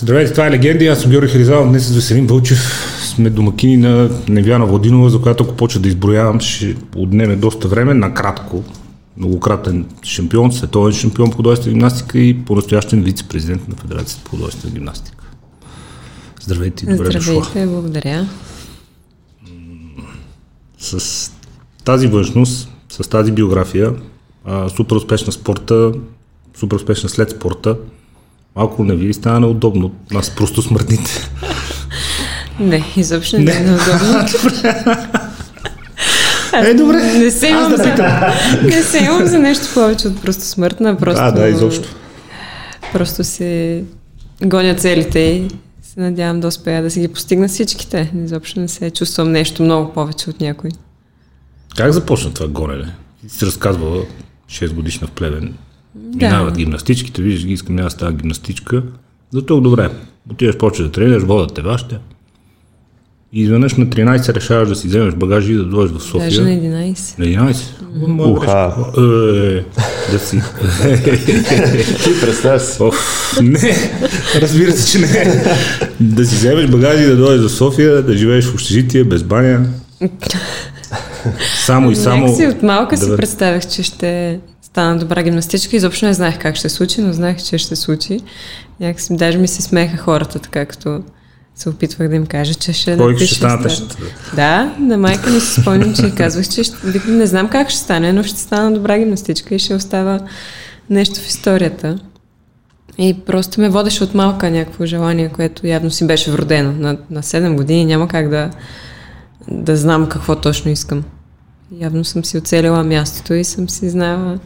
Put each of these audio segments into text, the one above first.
Здравейте, това е Легенди. Аз съм Георги Харизалов. Днес с Веселин Вълчев сме домакини на Невяна Владинова, за която ако почва да изброявам, ще отнеме доста време. Накратко, многократен шампион, световен шампион по художествена гимнастика и по-настоящен вице-президент на Федерацията по художествена гимнастика. Здравейте и добре Здравейте, дошла. благодаря. С тази външност, с тази биография, супер успешна спорта, супер успешна след спорта, Малко не ви стана неудобно нас просто смъртните. Не, изобщо не, не е неудобно. Е, добре. Не се имам, да за, не се имам за нещо повече от просто смъртна. Просто, да, да, изобщо. Просто се гоня целите и се надявам да успея да си ги постигна всичките. Изобщо не се чувствам нещо много повече от някой. Как започна това гонене? Ти си разказвала 6 годишна в Плевен. Да. Минават гимнастичките, виждаш ги, искам да става гимнастичка. За толкова добре. Отиваш, почваш да тренираш, водят те вашите. И изведнъж на 13 решаваш да си вземеш багажи и да дойдеш в София. Даже на 11. На 11? Уха. Е, да си. Ти представяш си. Не, разбира се, че не. Да си вземеш багажи и да дойдеш в София, да живееш в общежитие, без баня. Само и само... Някак си от малка да... си представях, че ще стана добра гимнастичка. Изобщо не знаех как ще се случи, но знаех, че ще се случи. Някакси, даже ми се смееха хората, така като се опитвах да им кажа, че ще Кой напиша. ще станат Да, на майка ми се спомням, че казвах, че ще, не знам как ще стане, но ще стана добра гимнастичка и ще остава нещо в историята. И просто ме водеше от малка някакво желание, което явно си беше вродено. На, на 7 години няма как да, да знам какво точно искам. Явно съм си оцелила мястото и съм си знала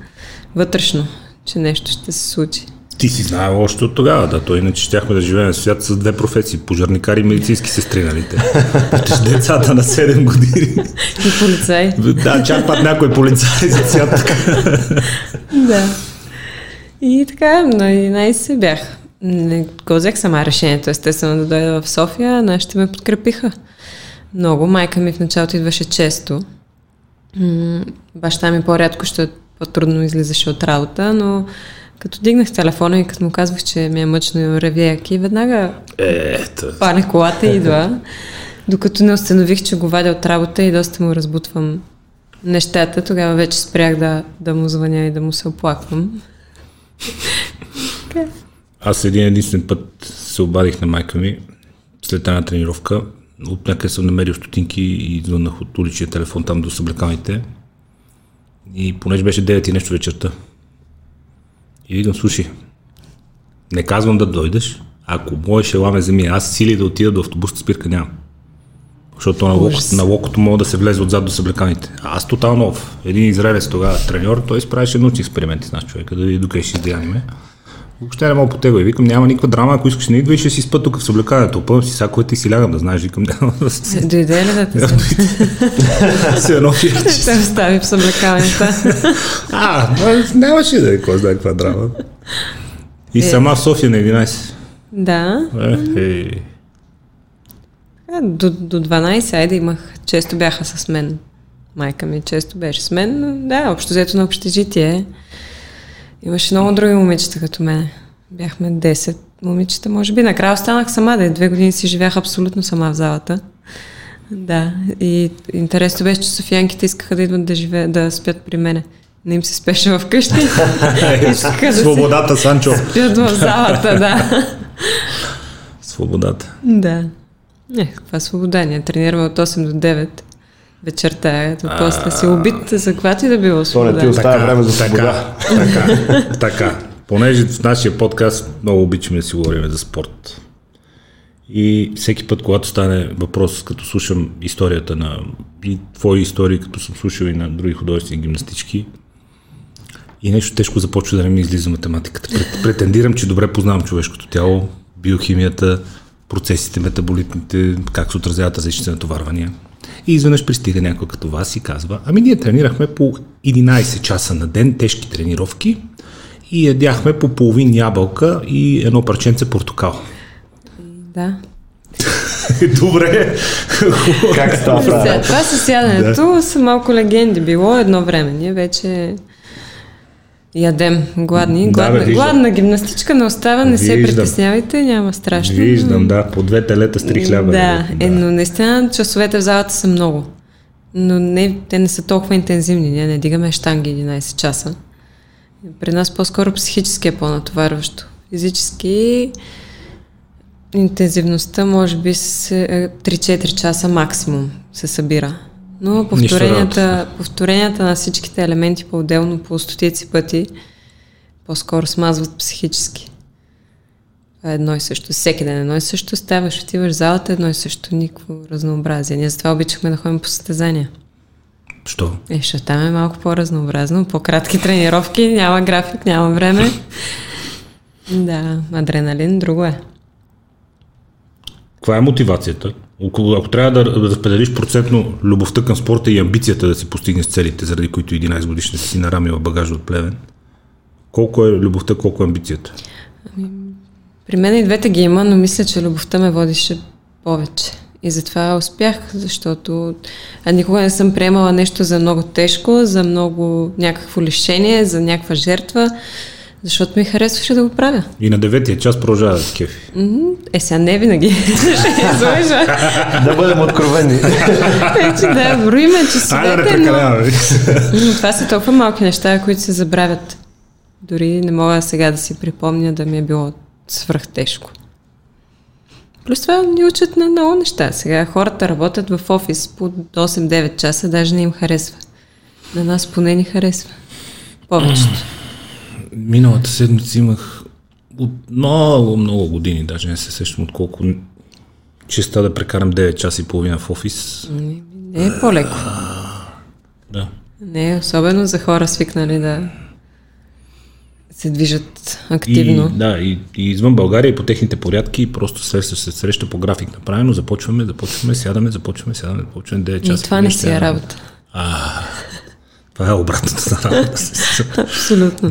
вътрешно, че нещо ще се случи. Ти си знаела още от тогава, да, то иначе щяхме да живеем в свят с две професии, пожарникари и медицински сестри, нали те? децата на 7 години. И полицай. Да, чак път някой полицай за така. да. И така, на 11 бях. Не го взех сама решението, естествено, да дойда в София. Нашите ме подкрепиха много. Майка ми в началото идваше често баща ми по-рядко ще по-трудно излизаше от работа, но като дигнах телефона и като му казвах, че ми е мъчно и ревяки, веднага Ето. пане колата и идва. Докато не установих, че го вадя от работа и доста му разбутвам нещата, тогава вече спрях да, да му звъня и да му се оплаквам. Аз един единствен път се обадих на майка ми след една тренировка от някъде съм намерил стотинки и звъннах от уличния телефон там до съблеканите. И понеже беше 9 и нещо вечерта. И викам, слушай, не казвам да дойдеш, ако моеш ела ме вземи, аз сили да отида до автобусната спирка нямам. Защото на, локото, на локото мога да се влезе отзад до съблеканите. Аз тотално нов. Един израелец тогава треньор, той изправяше научни експерименти с нас човека, да види докъде ще издеяниме. Въобще не мога по тега. И викам, няма никаква драма, ако искаш не идва и ще си спа тук в съблеканието. Опъвам си сега, ти си лягам да знаеш. Викам, няма да си. Дойде ли да те Се едно. Ще остави в съблеканието. а, нямаше да е кой знае каква драма. И е. сама в София на 11. Да. Е, е. До, до 12, айде имах, често бяха с мен. Майка ми често беше с мен, да, общо взето на общежитие. Имаше много други момичета като мен. Бяхме 10 момичета, може би. Накрая останах сама, да две години си живях абсолютно сама в залата. Да, и интересно беше, че софиянките искаха да идват да, живе, да спят при мене. Не им се спеше в къщи. Свободата, Санчо. Спят в залата, да. Свободата. Да. Не, каква свобода? Ние тренираме от 8 до 9 вечерта, ето после си убит за каквато и да било свобода. То не ти оставя време за свобода. Така, така, така. Понеже в нашия подкаст много обичаме да си говорим за спорт. И всеки път, когато стане въпрос, като слушам историята на и твои истории, като съм слушал и на други художествени гимнастички, и нещо тежко започва да не ми излиза математиката. Претендирам, че добре познавам човешкото тяло, биохимията, процесите, метаболитните, как се отразяват различните натоварвания. И изведнъж пристига някой като вас и казва, ами ние тренирахме по 11 часа на ден, тежки тренировки и ядяхме по половин ябълка и едно парченце портокал. Да. Добре. как става? Това със сядането да. са малко легенди. Било едно време. Ние вече Ядем, гладни. Да, Гладна, виждам. гладна гимнастичка не остава, не се Виждам. притеснявайте, няма страшно. Виждам, да, по две телета с три хляба. Да, да. е, но наистина часовете в залата са много. Но не, те не са толкова интензивни. Ние не дигаме штанги 11 часа. При нас по-скоро психически е по-натоварващо. Физически интензивността може би се, е, 3-4 часа максимум се събира. Но повторенията, повторенията на всичките елементи по-отделно по стотици пъти по-скоро смазват психически. Това е едно и също. Всеки ден едно и също ставаш, отиваш в залата, едно и също, никакво разнообразие. Ние затова обичахме да ходим по състезания. Що? Е, защото там е малко по-разнообразно, по-кратки тренировки, няма график, няма време. Да, адреналин, друго е. Каква е мотивацията? Около- Ако трябва да разпределиш процентно любовта към спорта и амбицията да си постигнеш целите, заради които 11 годишна си нарамила багажа от плевен, колко е любовта, колко е амбицията? При мен и двете ги има, но мисля, че любовта ме водише повече. И затова успях, защото а никога не съм приемала нещо за много тежко, за много някакво лишение, за някаква жертва, защото ми харесваше да го правя. И на деветия час продължава да кефи. Е, сега не винаги. Ще излъжа. Да бъдем откровени. Вече да, броиме часовете, но... Но това са толкова малки неща, които се забравят. Дори не мога сега да си припомня да ми е било свръхтежко. Плюс това ни учат на много неща. Сега хората работят в офис по 8-9 часа, даже не им харесва. На нас поне ни харесва. Повечето. Миналата седмица имах от много, много години, даже не се сещам от колко честа да прекарам 9 часа и половина в офис. Не е по-леко. Да. Не особено за хора свикнали да се движат активно. И, да, и, и извън България и по техните порядки, просто се, се, среща по график направено, започваме, започваме, сядаме, започваме, сядаме, започваме 9 И часа. това не си е работа. Това е обратното на работа. Абсолютно.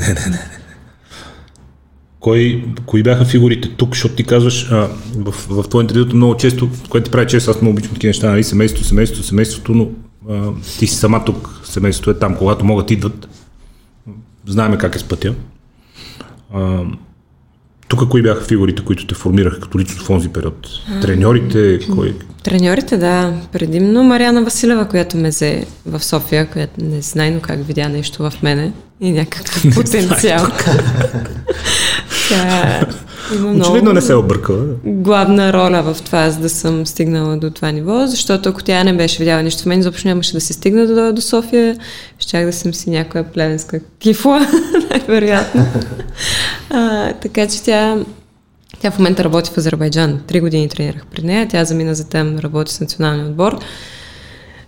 Кой, кои бяха фигурите тук, защото ти казваш а, в, в твоя интервюто много често, което ти прави често, аз много обичам такива неща, нали, семейство, семейство, семейството, но а, ти си сама тук, семейството е там, когато могат идват, знаеме как е с пътя. А, тук кои бяха фигурите, които те формираха като лично в онзи период? Треньорите, кой? Треньорите, да. Предимно Мариана Василева, която ме взе в София, която не знайно как видя нещо в мене и някакъв потенциал. Тя има много Очевидно не се е объркала. главна роля в това, за да съм стигнала до това ниво, защото ако тя не беше видяла нищо в мен, изобщо нямаше да се стигна до, до София, щях да съм си някоя плевенска кифла, най-вероятно. А, така че тя, тя в момента работи в Азербайджан. Три години тренирах при нея, тя замина за там, работи с националния отбор.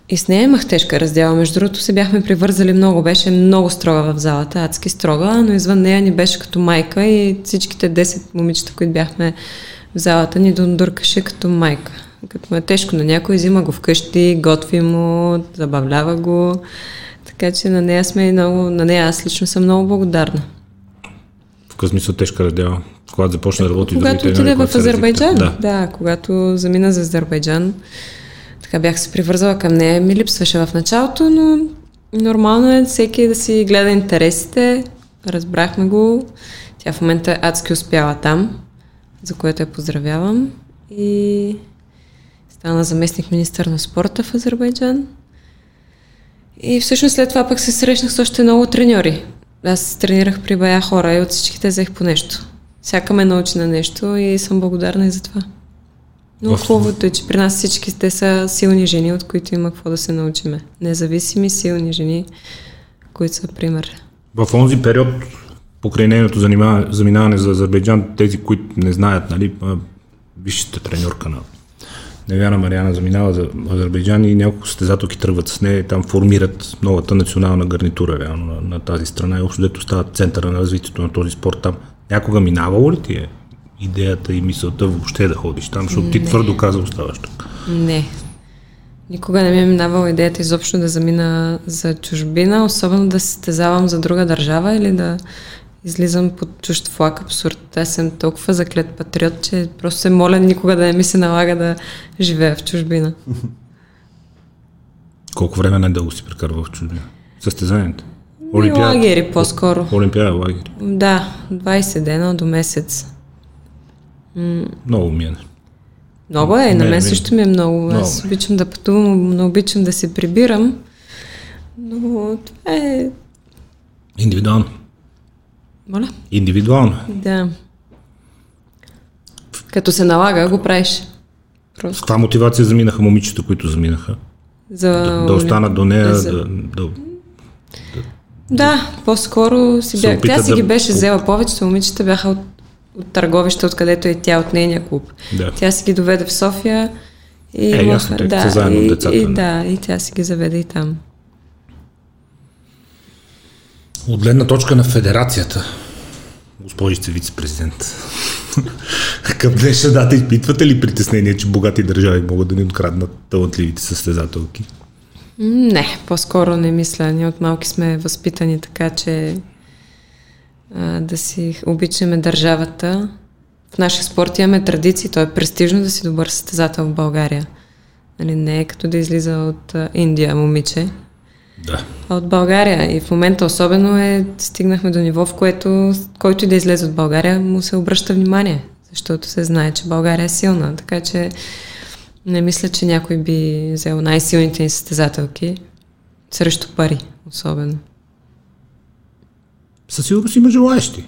И с нея имах тежка раздяла. Между другото се бяхме привързали много. Беше много строга в залата, адски строга, но извън нея ни беше като майка и всичките 10 момичета, които бяхме в залата, ни дондуркаше като майка. Като му е тежко на някой, взима го вкъщи, готви му, забавлява го. Така че на нея сме и много, на нея аз лично съм много благодарна. В смисъл тежка раздела? Когато започна да работи Когато отиде в Азербайджан, да. да, когато замина за Азербайджан, така бях се привързала към нея. Ми липсваше в началото, но нормално е всеки да си гледа интересите. Разбрахме го. Тя в момента е адски успяла там, за което я поздравявам. И стана заместник министър на спорта в Азербайджан. И всъщност след това пък се срещнах с още много треньори. Аз тренирах при бая хора и от всичките взех по нещо. Всяка ме научи на нещо и съм благодарна и за това. Но В- хубавото е, че при нас всички те са силни жени, от които има какво да се научиме. Независими, силни жени, които са пример. В онзи период, покрай нейното заминаване за Азербайджан, тези, които не знаят, нали, висшата треньорка на Невяна Мариана заминава за Азербайджан и няколко състезателки тръгват с нея и там формират новата национална гарнитура реално на, на тази страна и общо дето става центъра на развитието на този спорт там. Някога минавало ли ти е идеята и мисълта въобще да ходиш там, защото ти твърдо каза оставаш тук? Не. Никога не ми е минавала идеята изобщо да замина за чужбина, особено да се състезавам за друга държава или да излизам под чужд флаг. Абсурд. Аз съм толкова заклет патриот, че просто се моля никога да не ми се налага да живея в чужбина. Колко време най-дълго си прекарва в чужбина? Състезанията? И лагери по-скоро. Олимпиада лагери. Да, 20 дена до месец. Много ми е. Много е, на мен ми- също ми е много. Много Аз обичам да пътувам, но обичам да се прибирам. Но това е... Индивидуално. Моля? Индивидуално. Да. Като се налага, го правиш. С Просто каква мотивация заминаха момичета, които заминаха? за... Да, да останат до нея, за- да, да, Да, по-скоро си бях. Тя си да- ги беше взела. Повечето момичета бяха от, от търговища, откъдето е тя, от нейния клуб. да. Тя си ги доведе в София и Е, имаха- ясно, да, и, децата, И, не? да, и тя си ги заведе и там. От гледна точка на федерацията, госпожице вице-президент, към днешна дата изпитвате ли притеснение, че богати държави могат да ни откраднат талантливите състезателки? Не, по-скоро не мисля. Ние от малки сме възпитани така, че а, да си обичаме държавата. В нашия спорт имаме традиции. То е престижно да си добър състезател в България. Нали, не е като да излиза от Индия момиче, Да. а от България. И в момента особено е, стигнахме до ниво, в което който и да излезе от България, му се обръща внимание, защото се знае, че България е силна. Така че не мисля, че някой би взел най-силните ни състезателки срещу пари, особено. Със сигурност има желаящи.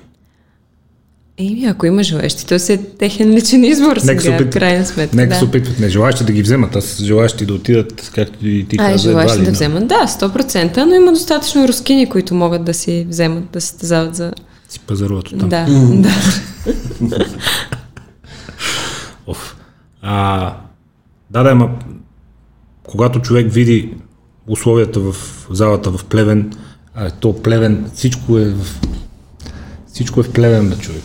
Еми, ако има желащи, то си е техен личен избор Нека се сега, в опитват. крайна сметка. Нека да. се опитват не желаящи да ги вземат, а с желаящи да отидат, както и ти А, каза, едва желащи ли, да но вземат. Да, 100%, но има достатъчно рускини, които могат да си вземат, да се състезават за... си пазаруват оттам. Да, да. Оф. А, да, да, ама когато човек види условията в залата в Плевен, а то Плевен, всичко е в всичко е в Плевен, бе, човек.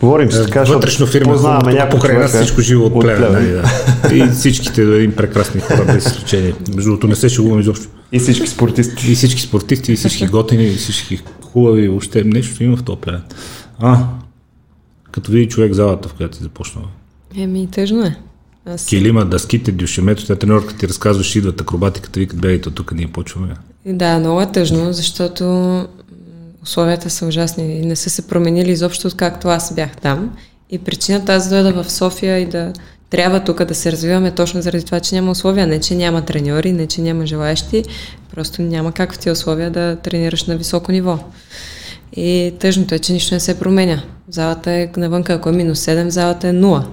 Говорим си така, Вътрешно фирма, познаваме някой покрай нас всичко живо от, от Плевен. Плевен. Нали, да. И всичките до един прекрасни хора, без изключение. Между другото, не се шегувам изобщо. И всички спортисти. И всички спортисти, и всички готини, и всички хубави, въобще нещо има в този Плевен. А, като види човек залата, в която си започнала. Еми, тъжно е. Аз Килима, дъските, дюшемето, тя тренерка ти разказваш, идват акробатиката, викат, бягайте от тук, ние почваме. И Да, много е тъжно, защото условията са ужасни и не са се променили изобщо откакто аз бях там. И причината аз да дойда в София и да трябва тук да се развиваме точно заради това, че няма условия. Не, че няма треньори, не, че няма желаящи, просто няма как в тези условия да тренираш на високо ниво. И тъжното е, че нищо не се променя. Залата е навънка, ако е минус 7, залата е 0.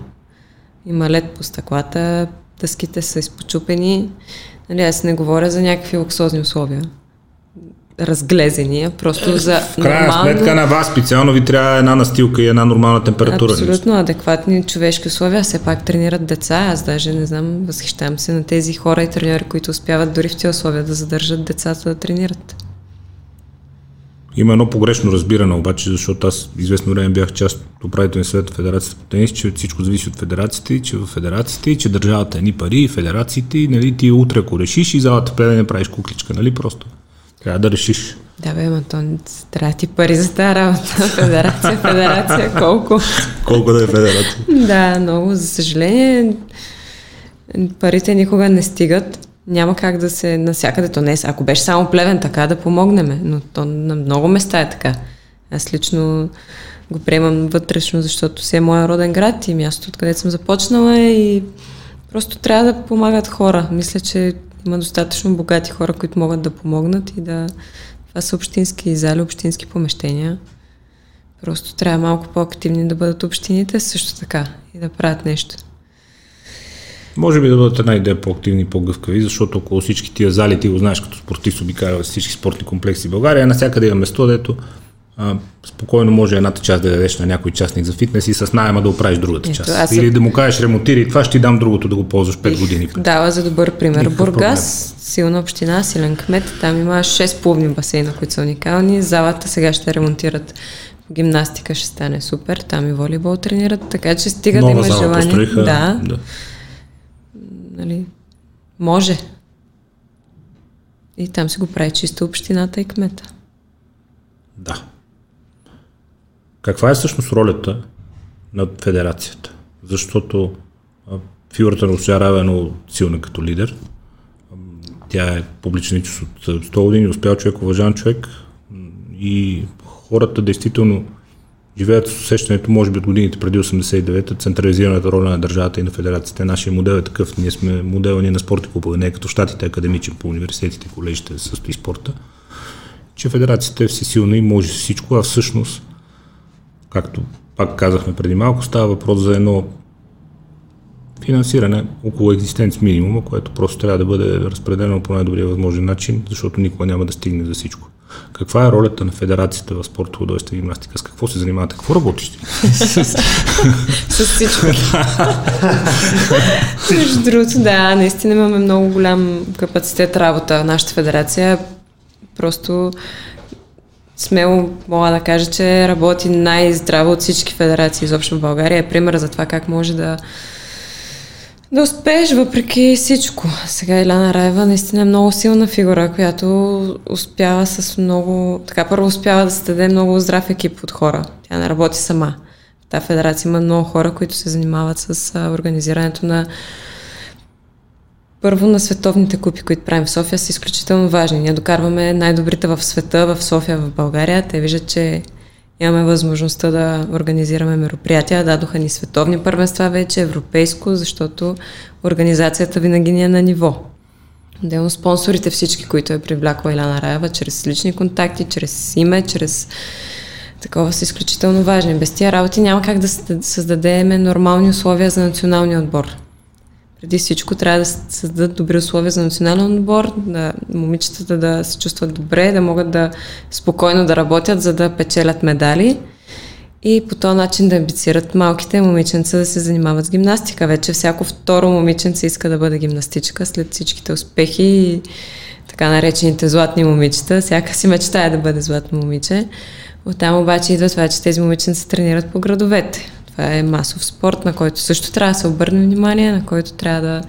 Има лед по стъклата, дъските са изпочупени. Нали, аз не говоря за някакви луксозни условия. Разглезени, а просто за В крайна сметка на вас специално ви трябва една настилка и една нормална температура. Абсолютно адекватни човешки условия. Все пак тренират деца. Аз даже не знам, възхищавам се на тези хора и треньори, които успяват дори в тези условия да задържат децата да тренират. Има едно погрешно разбиране обаче, защото аз известно време бях част от управителния съвет на Федерацията по тенис, че всичко зависи от федерациите, и че в федерациите, и че държавата е ни пари, и федерациите, и нали, ти утре ако решиш и залата в Плевен не правиш кукличка, нали просто. Трябва да решиш. Да, бе, ма то трябва ти пари за тази работа. Федерация, федерация, колко. Колко да е федерация. Да, много. За съжаление, парите никога не стигат. Няма как да се насякъде. То не е, ако беше само плевен така, да помогнем. Но то на много места е така. Аз лично го приемам вътрешно, защото си е моя роден град и място, откъдето съм започнала и просто трябва да помагат хора. Мисля, че има достатъчно богати хора, които могат да помогнат и да... Това са общински зали, общински помещения. Просто трябва малко по-активни да бъдат общините също така и да правят нещо. Може би да бъдат една идея по-активни и по-гъвкави, защото около всички тия зали, ти го знаеш като спортист, обикаля всички спортни комплекси в България, навсякъде има место, дето а, спокойно може едната част да дадеш на някой частник за фитнес и с найема да оправиш другата Ето, част. аз Или да му кажеш ремонтири това, ще ти дам другото да го ползваш 5 години. Бих дала за добър пример. Никакъв Бургас, силна община, силен кмет. Там има 6 плувни басейна, които са уникални. Залата сега ще ремонтират. Гимнастика ще стане супер. Там и волейбол тренират. Така че стига да Нова има зала желание. построиха. Да, да. нали, може. И там си го прави чисто общината и кмета. Да. Каква е всъщност ролята на федерацията? Защото фигурата на Русия Рава е много силна като лидер. Тя е публичен от а, 100 години, успял човек, уважаван човек. и хората действително живеят с усещането, може би от годините преди 89-та, централизираната роля на държавата и на федерацията. Нашия модел е такъв. Ние сме модел ни на спорти клубове, не е като щатите академичен по университетите, колежите състои спорта, че федерацията е всесилна и може всичко, а всъщност, както пак казахме преди малко, става въпрос за едно финансиране около екзистенц минимума, което просто трябва да бъде разпределено по най-добрия възможен начин, защото никога няма да стигне за всичко. Каква е ролята на федерацията в спорт, художество и гимнастика? С какво се занимавате? Какво работиш? С всичко. Между другото, да, наистина имаме много голям капацитет работа. Нашата федерация просто смело мога да кажа, че работи най-здраво от всички федерации изобщо в България. Е пример за това как може да да успееш въпреки всичко. Сега Иляна Раева наистина е много силна фигура, която успява с много... Така първо успява да се даде много здрав екип от хора. Тя не работи сама. В тази федерация има много хора, които се занимават с организирането на първо на световните купи, които правим в София, са изключително важни. Ние докарваме най-добрите в света, в София, в България. Те виждат, че Имаме възможността да организираме мероприятия. Дадоха ни световни първенства вече, европейско, защото организацията винаги ни е на ниво. Делно спонсорите всички, които е привлякла Иляна Раева, чрез лични контакти, чрез име, чрез такова са изключително важни. Без тия работи няма как да създадем нормални условия за националния отбор преди всичко трябва да се създадат добри условия за национален отбор, да момичетата да се чувстват добре, да могат да спокойно да работят, за да печелят медали и по този начин да амбицират малките момиченца да се занимават с гимнастика. Вече всяко второ момиченце иска да бъде гимнастичка след всичките успехи и така наречените златни момичета. Всяка си мечтае да бъде златно момиче. Оттам обаче идва това, че тези момиченца тренират по градовете. Това е масов спорт, на който също трябва да се обърне внимание, на който трябва да...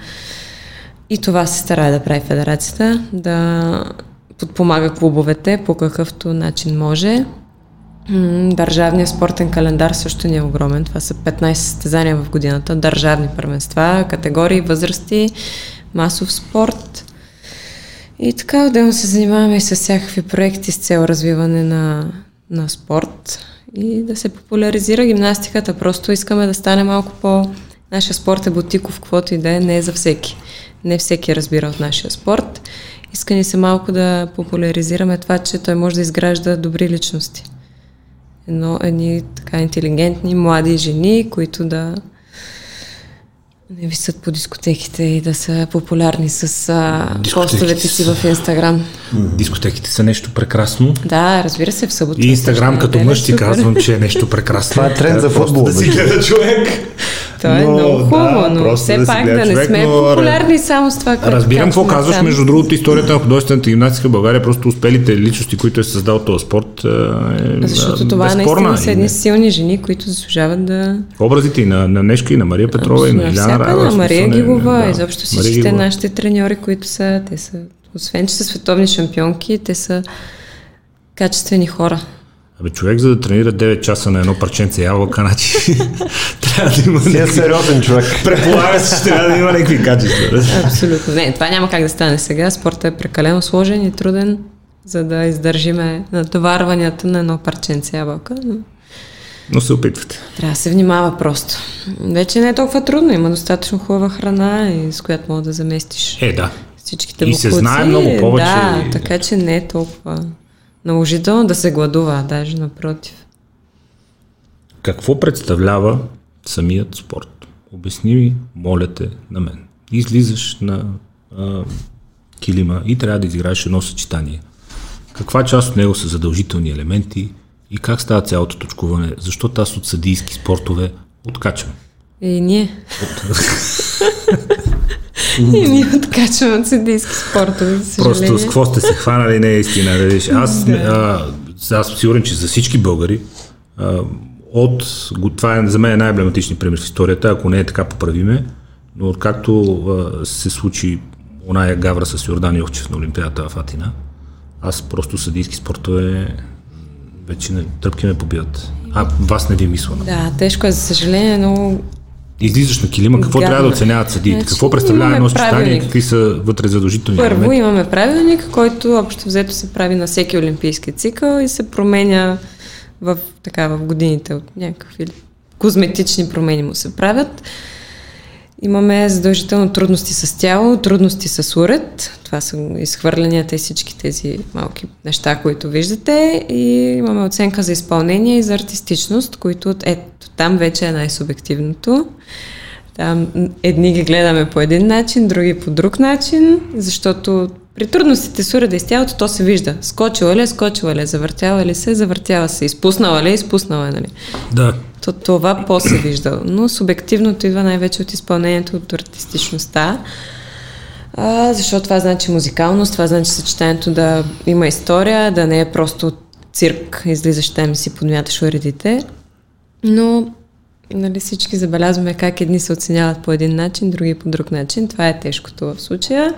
И това се старае да прави федерацията, да подпомага клубовете по какъвто начин може. Държавният спортен календар също ни е огромен. Това са 15 състезания в годината, държавни първенства, категории, възрасти, масов спорт. И така отделно се занимаваме и с всякакви проекти с цел развиване на, на спорт и да се популяризира гимнастиката. Просто искаме да стане малко по... Нашия спорт е бутиков, каквото и да е, не е за всеки. Не всеки разбира от нашия спорт. Иска ни се малко да популяризираме това, че той може да изгражда добри личности. Едно, едни така интелигентни, млади жени, които да не висят по дискотеките и да са популярни с а, постовете си в Инстаграм. Дискотеките са нещо прекрасно. Да, разбира се, в събота. И Инстаграм като мъж ти казвам, че е нещо прекрасно. Това е тренд за футбол. Да си гледа човек. То е но, много хубаво, да, но все да пак да не сме но... популярни само с това, което Разбирам какво казваш, там. между другото, историята на художествената гимнастика в България, просто успелите личности, които е създал този спорт, е Защото това наистина са едни силни жени, които заслужават да... Образите и на, на Нешка, и на Мария Петрова, и на Иляна Райва. На Мария Гигова, да, изобщо всичките нашите треньори, които са, те са, освен че са световни шампионки, те са качествени хора. Абе, човек за да тренира 9 часа на едно парченце ябълка, значи трябва да има... Си е сериозен човек. Предполага се, че трябва да има някакви качества. Абсолютно. Не, това няма как да стане сега. Спортът е прекалено сложен и труден, за да издържиме натоварванията на едно парченце ябълка. Но... но се опитвате. Трябва да се внимава просто. Вече не е толкова трудно. Има достатъчно хубава храна, и с която мога да заместиш е, да. всичките И се знае много повече. Да, така че не е толкова наложително да се гладува, даже напротив. Какво представлява самият спорт? Обясни ми, моля те, на мен. Излизаш на а, килима и трябва да изиграеш едно съчетание. Каква част от него са задължителни елементи и как става цялото точкуване? Защото аз от съдийски спортове откачам. И ние. От... И ние откачваме от съдийски спортове, за Просто с какво сте се хванали, не е истина. Видиш. Аз, да. а, аз съм сигурен, че за всички българи а, от, това е за мен е най-емблематичният пример в историята, ако не е така поправиме, но откакто а, се случи оная гавра с Йордан Йовчев на Олимпиадата в Атина, аз просто съдийски спортове вече не, тръпки ме побиват. А вас не ви мисля. Да, тежко е, за съжаление, но Излизаш на килима, какво Гадно. трябва да оценяват съдиите? Значи, какво представлява едно съчетание, какви са вътре задължителни Първо елементи? имаме правилник, който общо взето се прави на всеки олимпийски цикъл и се променя в, така, в годините от някакви козметични промени му се правят. Имаме задължително трудности с тяло, трудности с уред. Това са изхвърлянията и всички тези малки неща, които виждате. И имаме оценка за изпълнение и за артистичност, които ето там вече е най-субективното. Там едни ги гледаме по един начин, други по друг начин, защото при трудностите с уреда и с тялото то се вижда. Скочила ли е, скочила ли е, завъртяла ли се, завъртява се, изпуснала ли е, изпуснала е, нали? Да. То, това по-се вижда. Но субективното идва най-вече от изпълнението, от артистичността. А, защото това значи музикалност, това значи съчетанието да има история, да не е просто цирк, излизаш там и си подмяташ уредите. Но нали, всички забелязваме как едни се оценяват по един начин, други по друг начин. Това е тежкото в случая.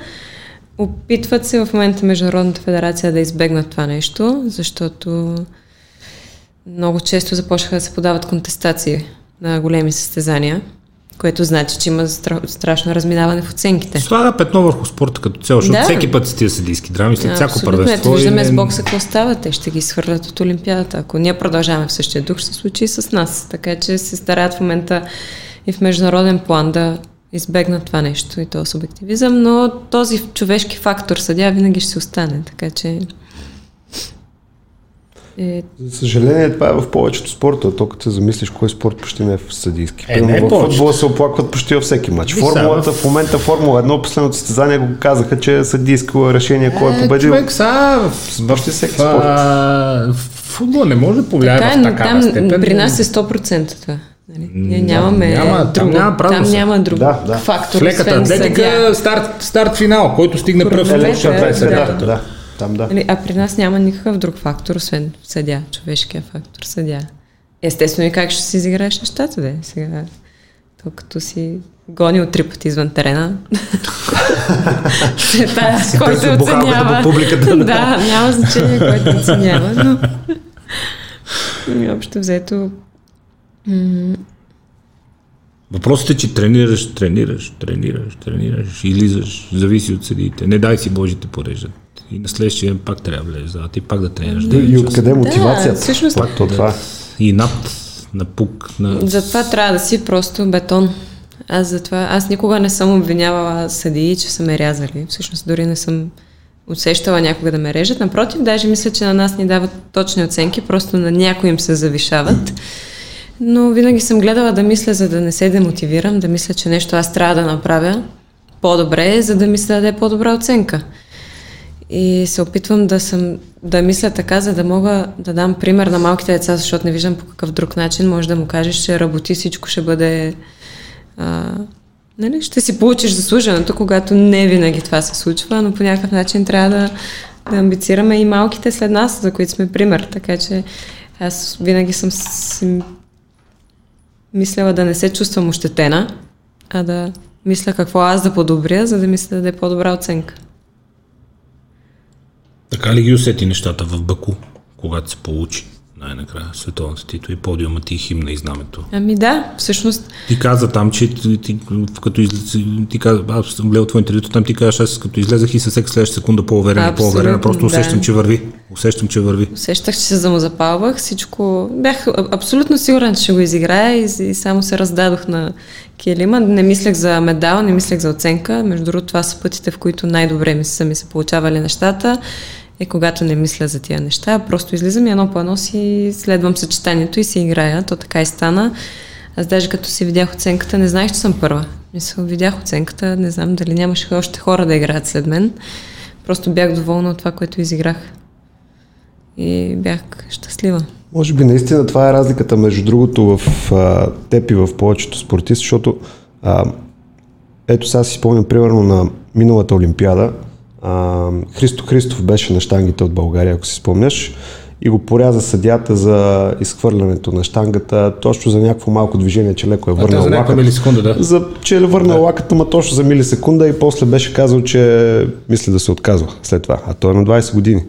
Опитват се в момента Международната федерация да избегнат това нещо, защото много често започнаха да се подават контестации на големи състезания, което значи, че има стра- страшно разминаване в оценките. Слага петно върху спорта като цяло, защото Да. всеки път са тия съдийски драми, след всяко първенство. Ето виждаме и с бокса какво става. Те ще ги свърлят от Олимпиадата. Ако ние продължаваме в същия дух, ще се случи и с нас. Така че се стараят в момента и в международен план да избегнат това нещо и този субективизъм, но този човешки фактор съдя винаги ще си остане. Така че е, За съжаление, това е в повечето спорта. То като се замислиш, кой спорт почти не е в съдийски. Е, не е Примерно в футбола се оплакват почти във всеки матч. Формулата, в- момента Формула 1, последното състезание го казаха, че е съдийско решение, кой е победил. Човек, са, в, Почти всеки в, спорт. а, в футбол не може да повлияе така е, в такава там степен. при нас е 100% това. Нали? Ние нямаме няма- там друго. няма правило там няма друг Да, да. фактор, В леката атлетика старт, старт финал, който стигне пръв общия да, да, да, там да. Нали, а при нас няма никакъв друг фактор, освен съдя, човешкия фактор, съдя. Естествено и как ще си изиграеш нещата, де. Сега, то като си гонил три пъти извън терена, е тая, който оценява. публиката. да, няма значение, който оценява, но и общо взето Въпросът е, че тренираш, тренираш, тренираш, тренираш, излизаш, зависи от съдиите. Не дай си Божите пореждат. И на следващия ден пак трябва да влезе, а ти пак да тренираш. И, и откъде мотивацията? Да, всъщност- Пак то това е. И над, на пук, на... Затова трябва да си просто бетон. Аз затова, аз никога не съм обвинявала съдии, че са ме рязали. Всъщност дори не съм усещала някога да ме режат. Напротив, даже мисля, че на нас ни дават точни оценки, просто на някои им се завишават. Но винаги съм гледала да мисля, за да не се демотивирам, да мисля, че нещо аз трябва да направя по-добре, за да мисля да е по-добра оценка. И се опитвам да, съм, да мисля така, за да мога да дам пример на малките деца, защото не виждам по какъв друг начин може да му кажеш, че работи, всичко ще бъде... А, нали, ще си получиш заслуженото, когато не винаги това се случва, но по някакъв начин трябва да, да амбицираме и малките след нас, за които сме пример. Така че аз винаги съм си мисляла да не се чувствам ощетена, а да мисля какво аз да подобря, за да мисля да е по-добра оценка. Така ли ги усети нещата в Баку, когато се получи най-накрая световната титла и подиумът ти и химна и знамето? Ами да, всъщност Ти каза там, че ти, като из, ти каза, аз съм гледал твое интервюто, там ти казваш, аз като излезах и със всяка следваща секунда по-уверена и по-уверена, просто да. усещам, че върви. Усещам, че върви. усещах, че се замозапалвах, всичко... Бях абсолютно сигурен, че ще го изиграя и, и само се раздадох на килима. Не мислех за медал, не мислех за оценка. Между другото, това са пътите, в които най-добре ми са ми се получавали нещата. И когато не мисля за тия неща, просто излизам едно по едно си следвам съчетанието и си играя. То така и стана. Аз даже като си видях оценката, не знаех, че съм първа. Мисля, видях оценката, не знам дали нямаше още хора да играят след мен. Просто бях доволна от това, което изиграх. И бях щастлива. Може би наистина това е разликата между другото в а, теб и в повечето спортисти, защото а, ето сега си спомням примерно на миналата Олимпиада. А, Христо Христов беше на штангите от България, ако си спомняш, и го поряза съдята за изхвърлянето на штангата, точно за някакво малко движение, че леко е А върнал за някаква лаката. милисекунда, да. За, че е върнал лаката, ма точно за милисекунда и после беше казал, че мисли да се отказва след това. А той е на 20 години.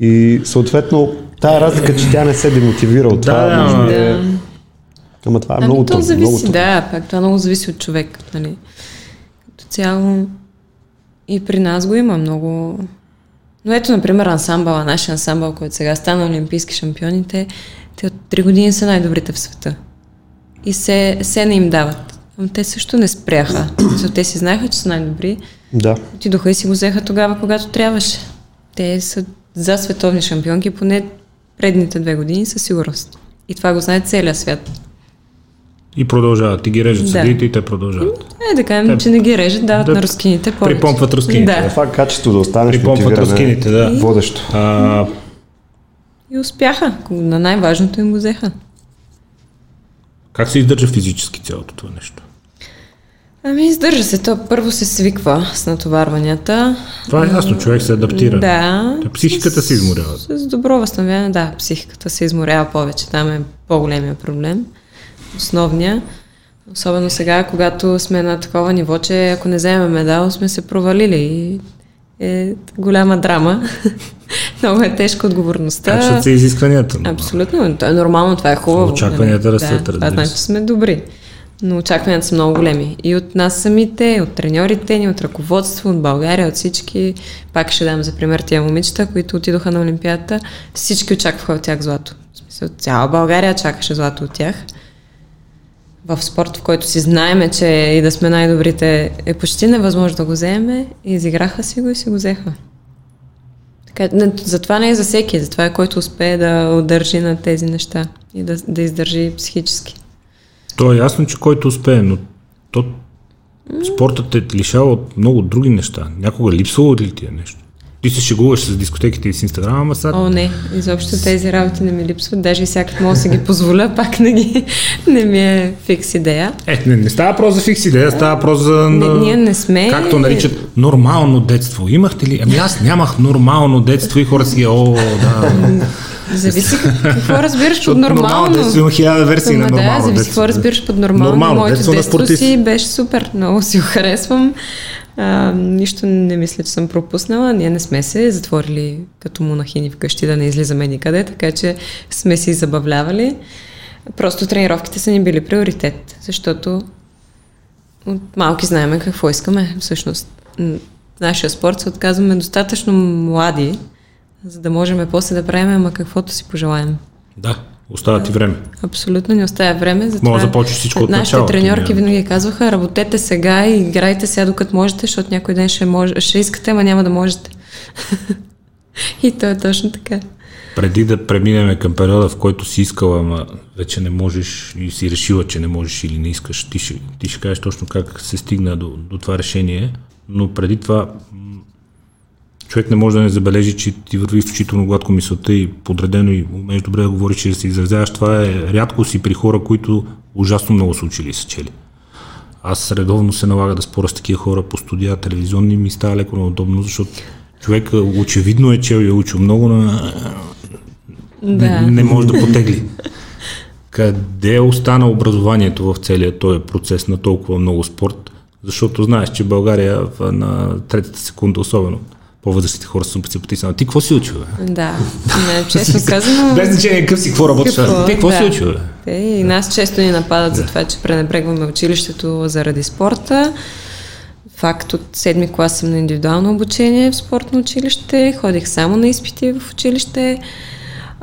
И съответно, тая разлика, че тя не се демотивира от Да, това, да, може би ама- е... Да. Ама това е ами много то трудно. зависи, много трудно. да, пак това много зависи от човек, нали. Като цяло и при нас го има много... Но ето, например, ансамбъла, нашия ансамбъл, който сега стана олимпийски шампиони, те, от 3 години са най-добрите в света. И се, се не им дават. Но те също не спряха. Те си знаеха, че са най-добри. Да. Отидоха и си го взеха тогава, когато трябваше. Те са за световни шампионки поне предните две години със сигурност. И това го знае целият свят. И продължават. Ти ги режат Да. съдиите и те продължават. Е, да кажем, Те- че не ги режат, дават да на рускините повече. припомпват рускините. Да. Това е качество да останеш Припомпват мотивиран рускините, е да. водещо. А, И успяха. На най-важното им го взеха. как се издържа физически цялото това нещо? Ами, издържа се. То първо се свиква с натоварванията. Това е ясно, човек се адаптира. Да. Та психиката се изморява. С, с добро възстановяване, да, психиката се изморява повече. Там е по-големия проблем. Основния. Особено сега, когато сме на такова ниво, че ако не вземем медал, сме се провалили. И е голяма драма. Много е тежка отговорността. Качват се изискванията. но- Абсолютно. То е нормално, това е хубаво. Очакванията нали? растат, да, разбира Това значи, че сме добри. Но очакванията са много големи. И от нас самите, от треньорите ни, от ръководство, от България, от всички. Пак ще дам за пример тия момичета, които отидоха на Олимпиадата. Всички очакваха от тях злато. В смисъл, цяла България чакаше злато от тях. В спорт, в който си знаеме, че и да сме най-добрите е почти невъзможно да го вземе. И изиграха си го и си го взеха. Така, не, затова не е за всеки, затова е който успее да удържи на тези неща и да, да издържи психически. То е ясно, че който успее, но то спортът те лишава от много други неща. Някога липсвало ли ти е нещо? Ти се шегуваш с дискотеките и с Инстаграма, ама сега О, не, изобщо тези работи не ми липсват, даже и всякак мога да си ги позволя, пак не, ги, не ми е фикс идея. Е, не, не става въпрос за фикс идея, става въпрос за... Не, на- ние не сме... Както наричат нормално детство. Имахте ли? Ами аз нямах нормално детство и хора си, о, да. Зависи какво разбираш под Защото нормално. детство има хиляда версии на Ама нормално да, зависи какво разбираш под нормално. Нормално Моето детство на детство си беше супер. Много си го харесвам. А, нищо не мисля, че съм пропуснала. Ние не сме се затворили като монахини вкъщи да не излизаме никъде, така че сме си забавлявали. Просто тренировките са ни били приоритет, защото от малки знаеме какво искаме. Всъщност, нашия спорт се отказваме достатъчно млади, за да можем после да правим ама каквото си пожелаем. Да, остава ти време. Абсолютно не оставя време. Затова Може да започнеш всичко от Нашите началото, треньорки няма. винаги казваха, работете сега и играйте сега докато можете, защото някой ден ще, може, ще искате, ама няма да можете. и то е точно така. Преди да преминем към периода, в който си искала, ама вече не можеш и си решила, че не можеш или не искаш, ти ще, ти ще кажеш точно как се стигна до, до това решение, но преди това човек не може да не забележи, че ти върви изключително гладко мисълта и подредено и умееш добре да говориш и да се изразяваш. Това е рядко си при хора, които ужасно много са учили и са чели. Аз редовно се налага да споря с такива хора по студия, телевизионни ми става леко неудобно, защото човек очевидно е чел и е учил много, но Да. не, не може да потегли. Къде остана образованието в целия този процес на толкова много спорт? Защото знаеш, че България на третата секунда особено по-възрастните хора са симпатични. А ти какво си учил? Бе? Да, не, честно казано. Без значение какъв си, какво работиш. Какво? Ти какво Да. си учил? Бе? Те и нас често ни нападат за това, че пренебрегваме училището заради спорта. Факт от седми клас съм на индивидуално обучение в спортно училище. Ходих само на изпити в училище.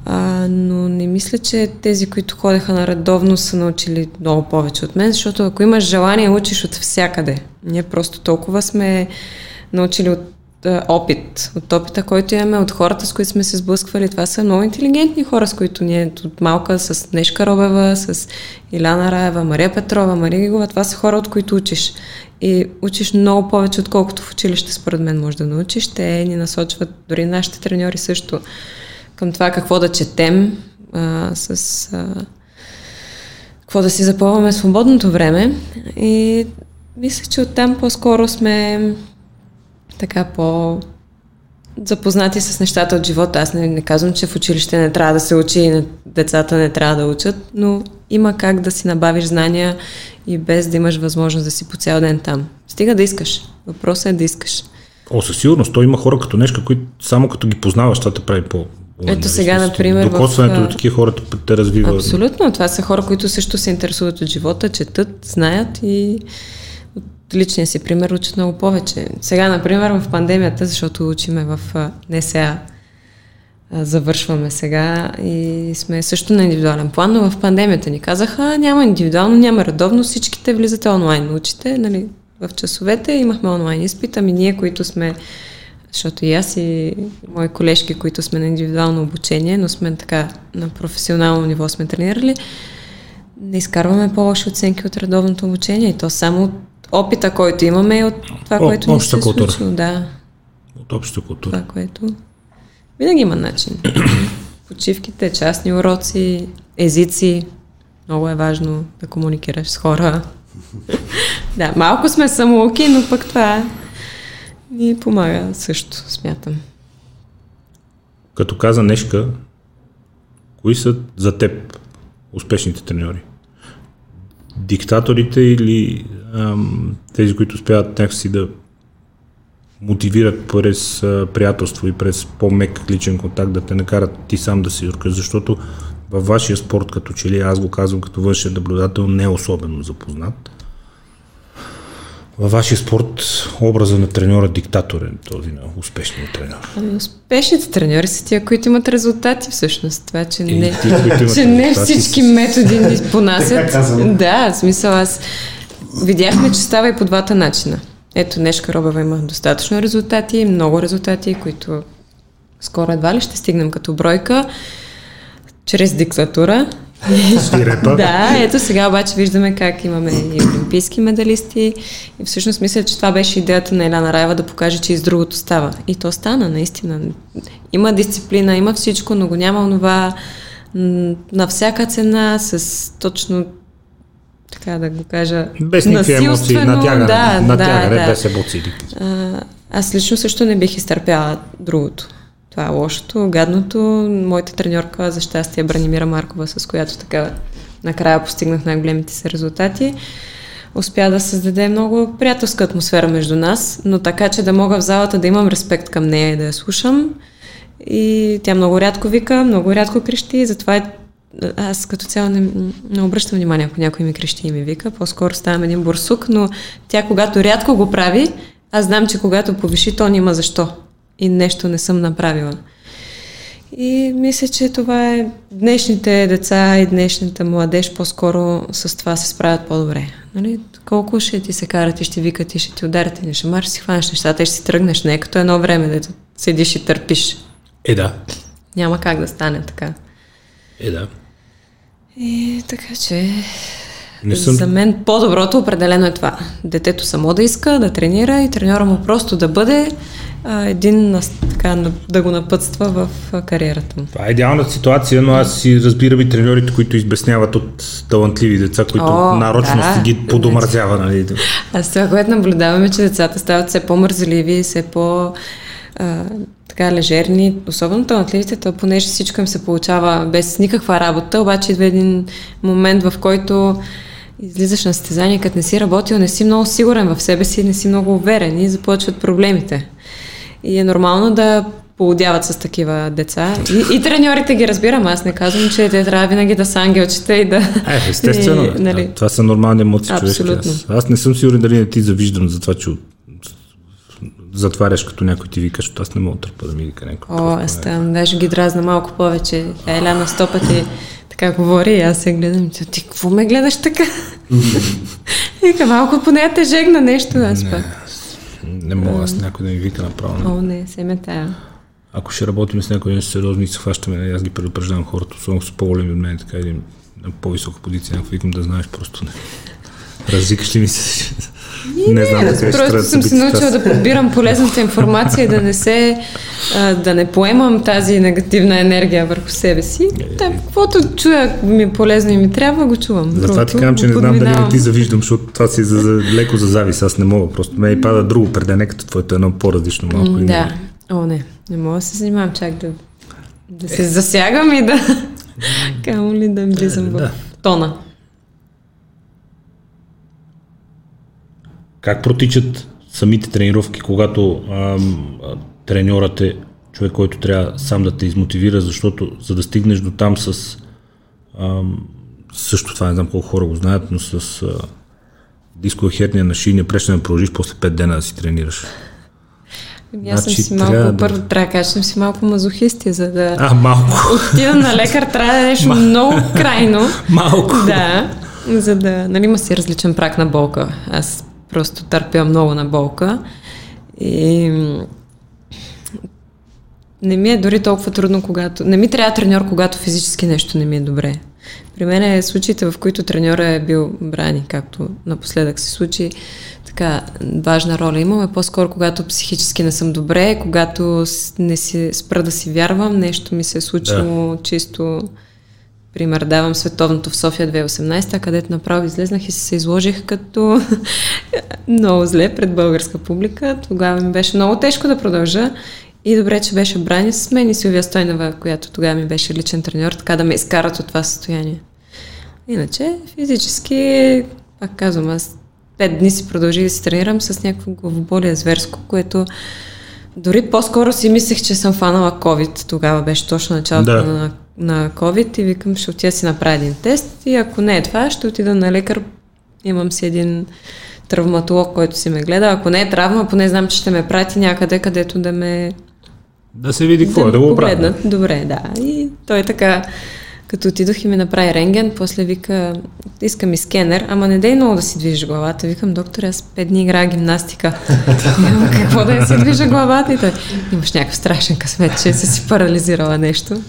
А, но не мисля, че тези, които ходеха на редовно, са научили много повече от мен, защото ако имаш желание, учиш от всякъде. Ние просто толкова сме научили от опит, от опита, който имаме, от хората, с които сме се сблъсквали. Това са много интелигентни хора, с които ние от малка, с Нешка Робева, с Иляна Раева, Мария Петрова, Мария Гигова, това са хора, от които учиш. И учиш много повече, отколкото в училище, според мен, може да научиш. Те ни насочват, дори нашите треньори също, към това какво да четем, а, с а, какво да си запълваме свободното време. И мисля, че оттам по-скоро сме така по запознати с нещата от живота. Аз не, не казвам, че в училище не трябва да се учи и децата не трябва да учат, но има как да си набавиш знания и без да имаш възможност да си по цял ден там. Стига да искаш. Въпросът е да искаш. О, със сигурност. То има хора като Нешка, които само като ги познаваш, това те прави по, Ето сега, например, Докосването в... до такива хората те развива. Абсолютно. Това са хора, които също се интересуват от живота, четат, знаят и личния си пример учат много повече. Сега, например, в пандемията, защото учиме в НСА, завършваме сега и сме също на индивидуален план, но в пандемията ни казаха, няма индивидуално, няма редовно, всичките влизате онлайн, учите, нали, в часовете имахме онлайн изпит, ами ние, които сме, защото и аз и мои колежки, които сме на индивидуално обучение, но сме така на професионално ниво сме тренирали, не изкарваме по-лоши оценки от редовното обучение и то само от опита, който имаме и от това, О, което ни се е култура. случило. Да, От общата култура. това, което... Винаги има начин. Почивките, частни уроци, езици. Много е важно да комуникираш с хора. да, малко сме самоуки, но пък това ни помага също, смятам. Като каза Нешка, кои са за теб успешните треньори? Диктаторите или ам, тези, които успяват някакси да мотивират през а, приятелство и през по-мек личен контакт да те накарат ти сам да се юркаш, защото във вашия спорт, като че ли аз го казвам като външен наблюдател, не е особено запознат. Във вашия спорт образа на треньора диктатор е този на успешния треньор. Ами, успешните треньори са тия, които имат резултати всъщност. Това, че не, ти, че не всички с- методи ни понасят. Да, в смисъл аз видяхме, че става и по двата начина. Ето, Нешка Робева има достатъчно резултати, много резултати, които скоро едва ли ще стигнем като бройка, чрез диктатура. Свирепа. Да, ето сега обаче виждаме как имаме и олимпийски медалисти. И всъщност мисля, че това беше идеята на Еляна Раева да покаже, че и с другото става. И то стана, наистина. Има дисциплина, има всичко, но го няма онова на всяка цена, с точно така да го кажа, Без никакви емоции, натягане, да, натягане да, да. без емоции. А, аз лично също не бих изтърпяла другото. Това е лошото, гадното. Моята треньорка за щастие Бранимира Маркова, с която така накрая постигнах най-големите си резултати. Успя да създаде много приятелска атмосфера между нас, но така, че да мога в залата да имам респект към нея и да я слушам. И тя много рядко вика, много рядко крещи, затова е аз като цяло не, не обръщам внимание, ако някой ми крещи и ми вика. По-скоро ставам един бурсук, но тя когато рядко го прави, аз знам, че когато повиши, то няма защо. И нещо не съм направила. И мисля, че това е днешните деца и днешната младеж по-скоро с това се справят по-добре. Нали? Колко ще ти се карат и ще викат и ще ти ударят и не ще марш, си хванеш нещата и ще си тръгнеш. Не е като едно време, дето седиш и търпиш. Е, да. Няма как да стане така. Е, да. И така че Не съм... за мен по-доброто определено е това. Детето само да иска, да тренира и треньора му просто да бъде а, един, нас- така, да го напътства в кариерата му. Това е идеалната ситуация, но аз си разбирам и треньорите, които избесняват от талантливи деца, които О, нарочно да. ги подомързява. Нали? Аз това, което наблюдаваме, че децата стават все по-мързеливи, все по- а, така лежерни, особено талантливите, то понеже всичко им се получава без никаква работа, обаче идва един момент, в който излизаш на състезание, като не си работил, не си много сигурен в себе си, не си много уверен и започват проблемите. И е нормално да поудяват с такива деца. И, и треньорите ги разбирам. Аз не казвам, че те трябва винаги да са ангелчета и да... Е, естествено. И, нали, Това са нормални емоции човешки. Аз, аз не съм сигурен дали не ти завиждам за това, че затваряш като някой ти вика, защото аз не мога да търпа да ми вика някой. О, аз там даже ги дразна малко повече. Еляна сто пъти така говори и аз се гледам. Ти какво ме гледаш така? Вика, малко поне те жегна нещо. Аз пак. Не мога аз някой да ми вика направо. О, не, се ме тая. Ако ще работим с някой сериозно и се хващаме, аз ги предупреждавам хората, особено с по-големи от мен, така един на по-висока позиция, някакво викам да знаеш просто не. Разикаш ли ми се? Не знам къде ще трябва просто съм се научила да подбирам полезната информация и да не се, да не поемам тази негативна енергия върху себе си. Да, каквото чуя ми е полезно и ми трябва, го чувам. Затова ти Другото казвам, че не знам дали не ти завиждам, защото това си за, за леко за завис. Аз не мога. Просто ме и пада друго предане, като твоето е едно по-различно малко. Да. О, не. Не мога да се занимавам чак да, да се засягам и да... Камо ли да влизам в тона. Как протичат самите тренировки, когато ам, треньорът е човек, който трябва сам да те измотивира, защото за да стигнеш до там с ам, също това не знам колко хора го знаят, но с а, дискова херния на шийния преща да продължиш после 5 дена да си тренираш. Ами аз Значи съм си малко, трябва да- първо трябва да кажа, съм си малко мазохисти, за да А, малко. отида на лекар, трябва да е нещо много крайно. Малко. Да, за да, нали има си различен прак на болка. Аз просто търпя много на болка и не ми е дори толкова трудно, когато... Не ми трябва треньор, когато физически нещо не ми е добре. При мен е случаите, в които треньора е бил брани, както напоследък се случи, така важна роля имам, е по-скоро когато психически не съм добре, когато не си, спра да си вярвам, нещо ми се е случило да. чисто Пример, давам световното в София 2018, където направо излезнах и се изложих като много зле пред българска публика. Тогава ми беше много тежко да продължа. И добре, че беше Брани с мен и Силвия Стойнева, която тогава ми беше личен треньор, така да ме изкарат от това състояние. Иначе, физически, пак казвам, аз пет дни си продължих да си тренирам с някакво главоболие зверско, което дори по-скоро си мислех, че съм фанала COVID. Тогава беше точно началото Да. на, на COVID и викам, ще отида си направя един тест и ако не е това, ще отида на лекар. Имам си един травматолог, който си ме гледа. Ако не е травма, поне знам, че ще ме прати някъде, където да ме Да се види какво е, да го погледнат. Добре, да. И той така, като отидох и ми направи рентген, после вика, иска ми скенер, ама не дей много да си движиш главата. Викам, доктор, аз пет дни играя гимнастика. Няма какво да я си движа главата. И той, имаш някакъв страшен късмет, че си си парализирала нещо.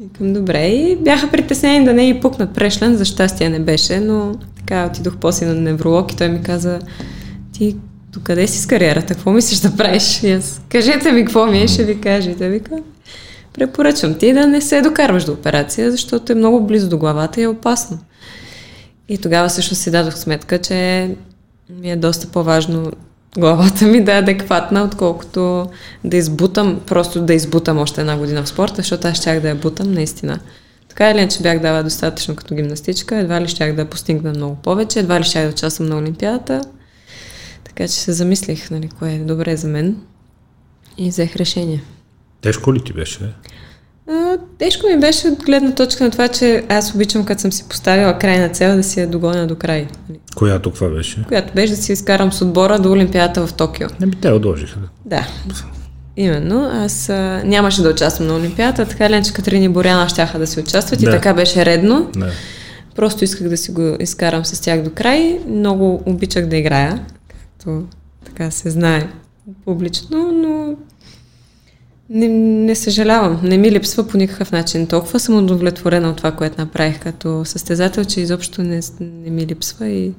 Викам, добре. И бяха притеснени да не и пукнат прешлен, за щастие не беше, но така отидох после на невролог и той ми каза, ти до къде си с кариерата? Какво мислиш да правиш? И аз, кажете ми какво ми е, ще ви кажа. И той вика, препоръчвам ти да не се докарваш до операция, защото е много близо до главата и е опасно. И тогава също си дадох сметка, че ми е доста по-важно главата ми да е адекватна, отколкото да избутам, просто да избутам още една година в спорта, защото аз щях да я бутам наистина. Така или иначе бях дала достатъчно като гимнастичка, едва ли щях да постигна много повече, едва ли щях да участвам на Олимпиадата. Така че се замислих, нали, кое е добре за мен и взех решение. Тежко ли ти беше? бе? А, тежко ми беше от гледна точка на това, че аз обичам, като съм си поставила крайна цел, да си я догоня до край. Която каква беше? Която беше да си изкарам с отбора до Олимпиадата в Токио. Не би те отложиха. Да. Именно. Аз а, нямаше да участвам на Олимпиадата, така или иначе Катрин и Боряна щяха да си участват Да. и така беше редно. Не. Просто исках да си го изкарам с тях до край. Много обичах да играя, както така се знае публично, но не, не съжалявам. Не ми липсва по никакъв начин. Толкова съм удовлетворена от това, което направих като състезател, че изобщо не, не ми липсва и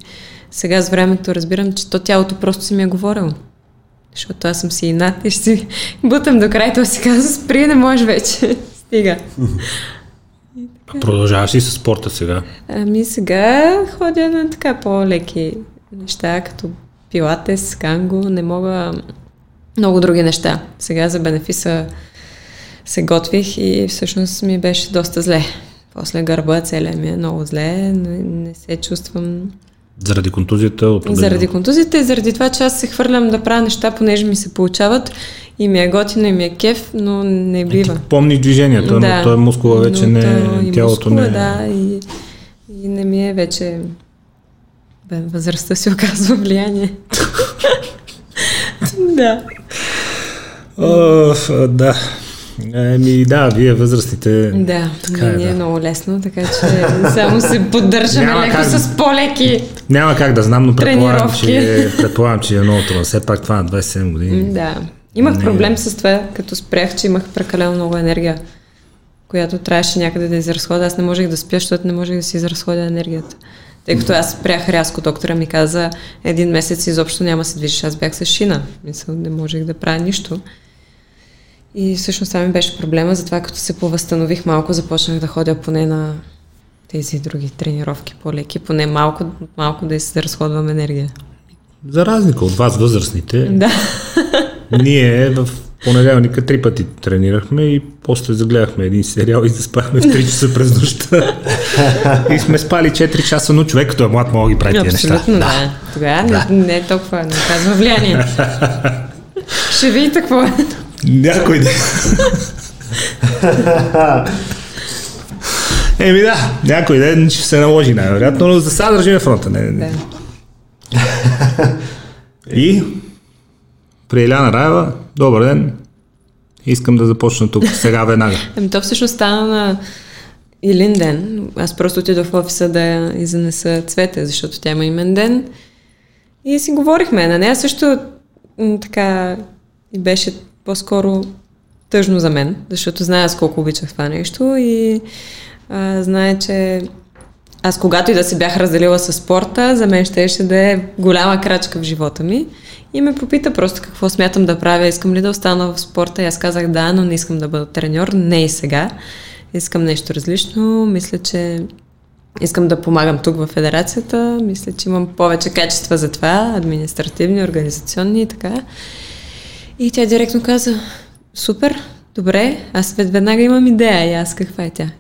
сега с времето разбирам, че то тялото просто си ми е говорило. Защото аз съм си инат и ще си бутам до край, то си казва, спри, не можеш вече. Стига. Продължаваш ли с спорта сега? Ами сега ходя на така по-леки неща, като пилатес, канго, не мога много други неща. Сега за бенефиса се готвих и всъщност ми беше доста зле. После гърба целия ми е много зле, не, не се чувствам Заради контузията от заради контузията и заради това, че аз се хвърлям да правя неща, понеже ми се получават и ми е готино и ми е кеф, но не бива. Ти помниш движението, но той е мускула вече не, и тялото мускула, не е. Да, и, и не ми е вече... Бе, възрастта си оказва влияние. да. О, да. Еми, да, вие възрастните. Да, Така е, е да. много лесно, така че само се поддържаме Няма леко как. с по-леки. Няма как да знам, но предполагам, че, предполагам, че е много трудно. Все пак това на 27 години. Да. Имах Не. проблем с това, като спрях, че имах прекалено много енергия, която трябваше някъде да изразходя. Аз не можех да спя, защото не можех да си изразходя енергията. Тъй като аз спрях рязко, доктора ми каза, един месец изобщо няма се движиш. Аз бях с шина. Мисъл, не можех да правя нищо. И всъщност това ми беше проблема, затова като се повъзстанових малко, започнах да ходя поне на тези други тренировки по-леки, поне малко, малко да се разходвам енергия. За разлика от вас, възрастните, Да. ние в понеделника три пъти тренирахме и после загледахме един сериал и заспахме в 3 часа през нощта. и сме спали 4 часа, но човек като е млад мога да ги прави тези неща. Абсолютно, да. Тогава Да. Не, не е толкова, не казва влияние. Ще видите какво е. Някой ден. Еми да, някой ден ще се наложи най-вероятно, но за сега държим фронта. Не, не. Да. И при Еляна Раева, добър ден, искам да започна тук сега веднага. Ами то всъщност стана на Илин ден. Аз просто отидох в офиса да я занеса цвете, защото тя има имен ден. И си говорихме. На нея също така и беше по-скоро тъжно за мен, защото знае аз колко обичах това нещо и а, знае, че аз когато и да се бях разделила с спорта, за мен щеше да е голяма крачка в живота ми. И ме попита просто какво смятам да правя, искам ли да остана в спорта. И аз казах да, но не искам да бъда треньор, не и сега. Искам нещо различно. Мисля, че искам да помагам тук в федерацията. Мисля, че имам повече качества за това, административни, организационни и така. И тя директно каза, супер, добре, аз вед- веднага имам идея. И аз каква е тя?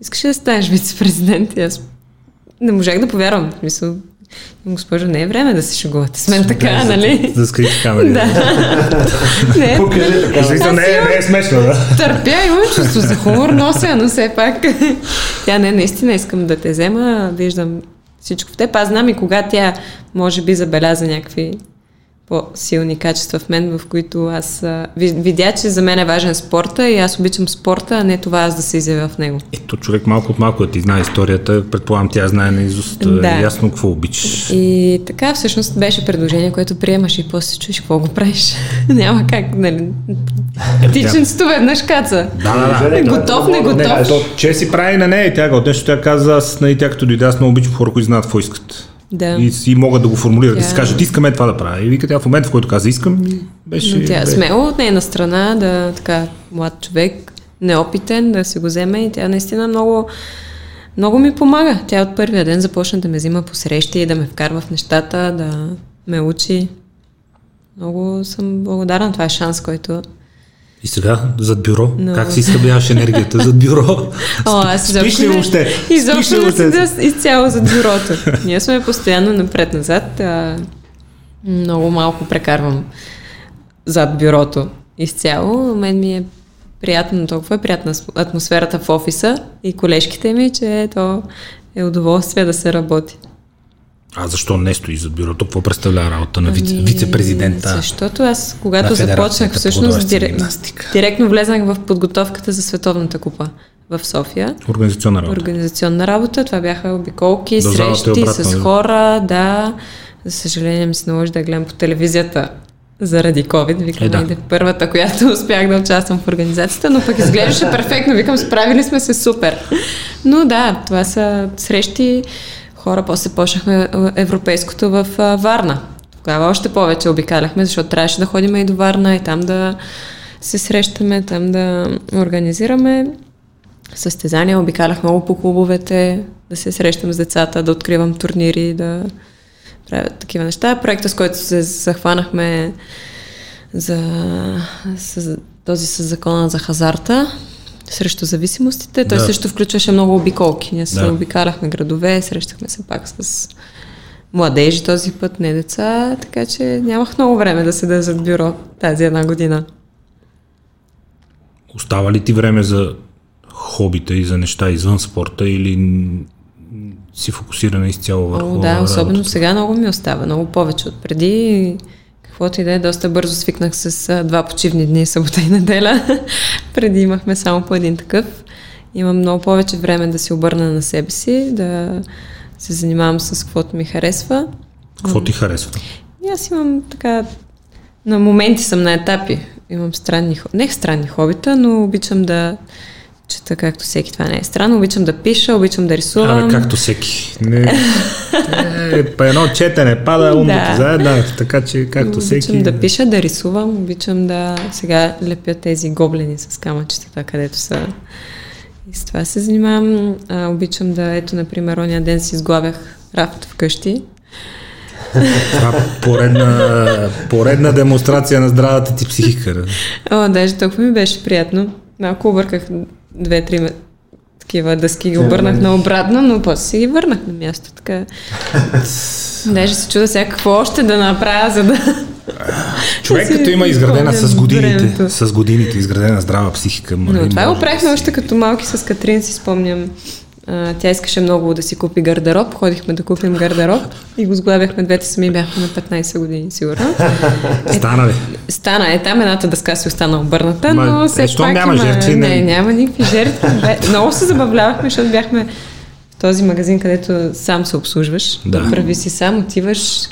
Искаш ли да станеш вице-президент? И аз не можах да повярвам. В смисъл, госпожо, не е време да се шегувате с мен така, Да, нали? За, за скрити камери. Да. не, Покажи така. В смисъл, не, е- не е смешно, да. търпя, имам чувство за хумор, нося, но все пак. тя не, наистина искам да те взема, виждам всичко в теб. Аз знам и кога тя може би забеляза някакви по-силни качества в мен, в които аз а, ви- видя, че за мен е важен спорта и аз обичам спорта, а не това аз да се изявя в него. Ето човек малко от малко да ти знае историята, предполагам тя знае наизуст Да. да. ясно какво обичаш. И така всъщност беше предложение, което приемаш и после чуеш какво го правиш. Няма как, нали? Птиченцето веднъж каца. Да, да, да. Не готов, не готов. то, че си прави на нея и тя го нещо, тя каза, аз, нали, тя като дойде, аз много обичам хора, които знаят какво искат. Да. И, и могат да го формулират, да си Тя- кажат, искаме това да правя. И вика тя в момента, в който каза, искам, и беше... Но тя бе. смело от нейна страна да така млад човек, неопитен, да си го вземе и тя наистина много, много ми помага. Тя от първия ден започна да ме взима по срещи и да ме вкарва в нещата, да ме учи. Много съм благодарна. Това е шанс, който... И сега, зад бюро, Но- как си изхъбяваш енергията зад бюро? О, аз Спиш ли въобще? Изобщо не седя изцяло зад бюрото. Ние сме постоянно напред-назад. А, много малко прекарвам зад бюрото изцяло. Мен ми е приятно, толкова е приятна атмосферата в офиса и колежките ми, че то е удоволствие да се работи. А защо не стои зад бюрото? Какво представлява работа на вице, Ами, вице-президента? Защото аз, когато на започнах, всъщност директно влезнах в подготовката за Световната купа в София. Организационна работа. Организационна работа. Това бяха обиколки, До залата и срещи обратно, с хора, да. За съжаление ми се наложи да гледам по телевизията заради COVID. Викам, Е, да. да. първата, която успях да участвам в организацията, но пък изглеждаше перфектно. Викам, справили сме се супер. Но да, това са срещи. Хора, после почнахме европейското в Варна. Тогава още повече обикаляхме, защото трябваше да ходим и до Варна и там да се срещаме, там да организираме състезания, обикалях много по клубовете, да се срещам с децата, да откривам турнири, да правя такива неща. Проекта, с който се захванахме за с, този с закона за хазарта срещу зависимостите, той Да. също включваше много обиколки. Ние се Да. обикаляхме градове, срещахме се пак с младежи този път, не деца, така че нямах много време да седа зад бюро тази една година. Остава ли ти време за хобита и за неща извън спорта или си фокусирана изцяло върху О, да, особено работата? сега много ми остава, много повече от преди. Каквото и да е, доста бързо свикнах с а, два почивни дни, събота и неделя. преди имахме само по един такъв. Имам много повече време да си обърна на себе си, да се занимавам с каквото ми харесва. Какво ти харесва? И аз имам така... На моменти съм на етапи. Имам странни... Не странни хобита, но обичам да чета както всеки. Това не е странно. Обичам да пиша, обичам да рисувам. Абе, както всеки. Не, е, по едно четене пада умното Да. заедно, така че както Обичам всеки. да пиша, да рисувам, обичам да сега лепя тези гоблени с камъчетата, където са. И с това се занимавам. А, обичам да, ето, например, ония ден си изглавях рафт вкъщи. Това поредна, поредна демонстрация на здравата ти психика. О, даже толкова ми беше приятно. Малко обърках две-три ме- такива дъски ги обърнах на обратно, но после си ги върнах на място. Така. Даже се чуда сега какво още да направя, за да... Човек като има изградена с годините, времето. с годините изградена здрава психика. Но нали, това го може да правихме още като малки с Катрин, си спомням. А, тя искаше много да си купи гардероб. Ходихме да купим гардероб и го сглабяхме двете сами. Бяхме на 15 години, сигурно. Стана ли? Стана, е там едната дъска си остана обърната, Ма, но е, все щом пак няма има... жертви, не... не- няма никакви жертви. Бе, Много се забавлявахме, защото бяхме в този магазин, където сам се обслужваш. Да. Прави си сам, отиваш,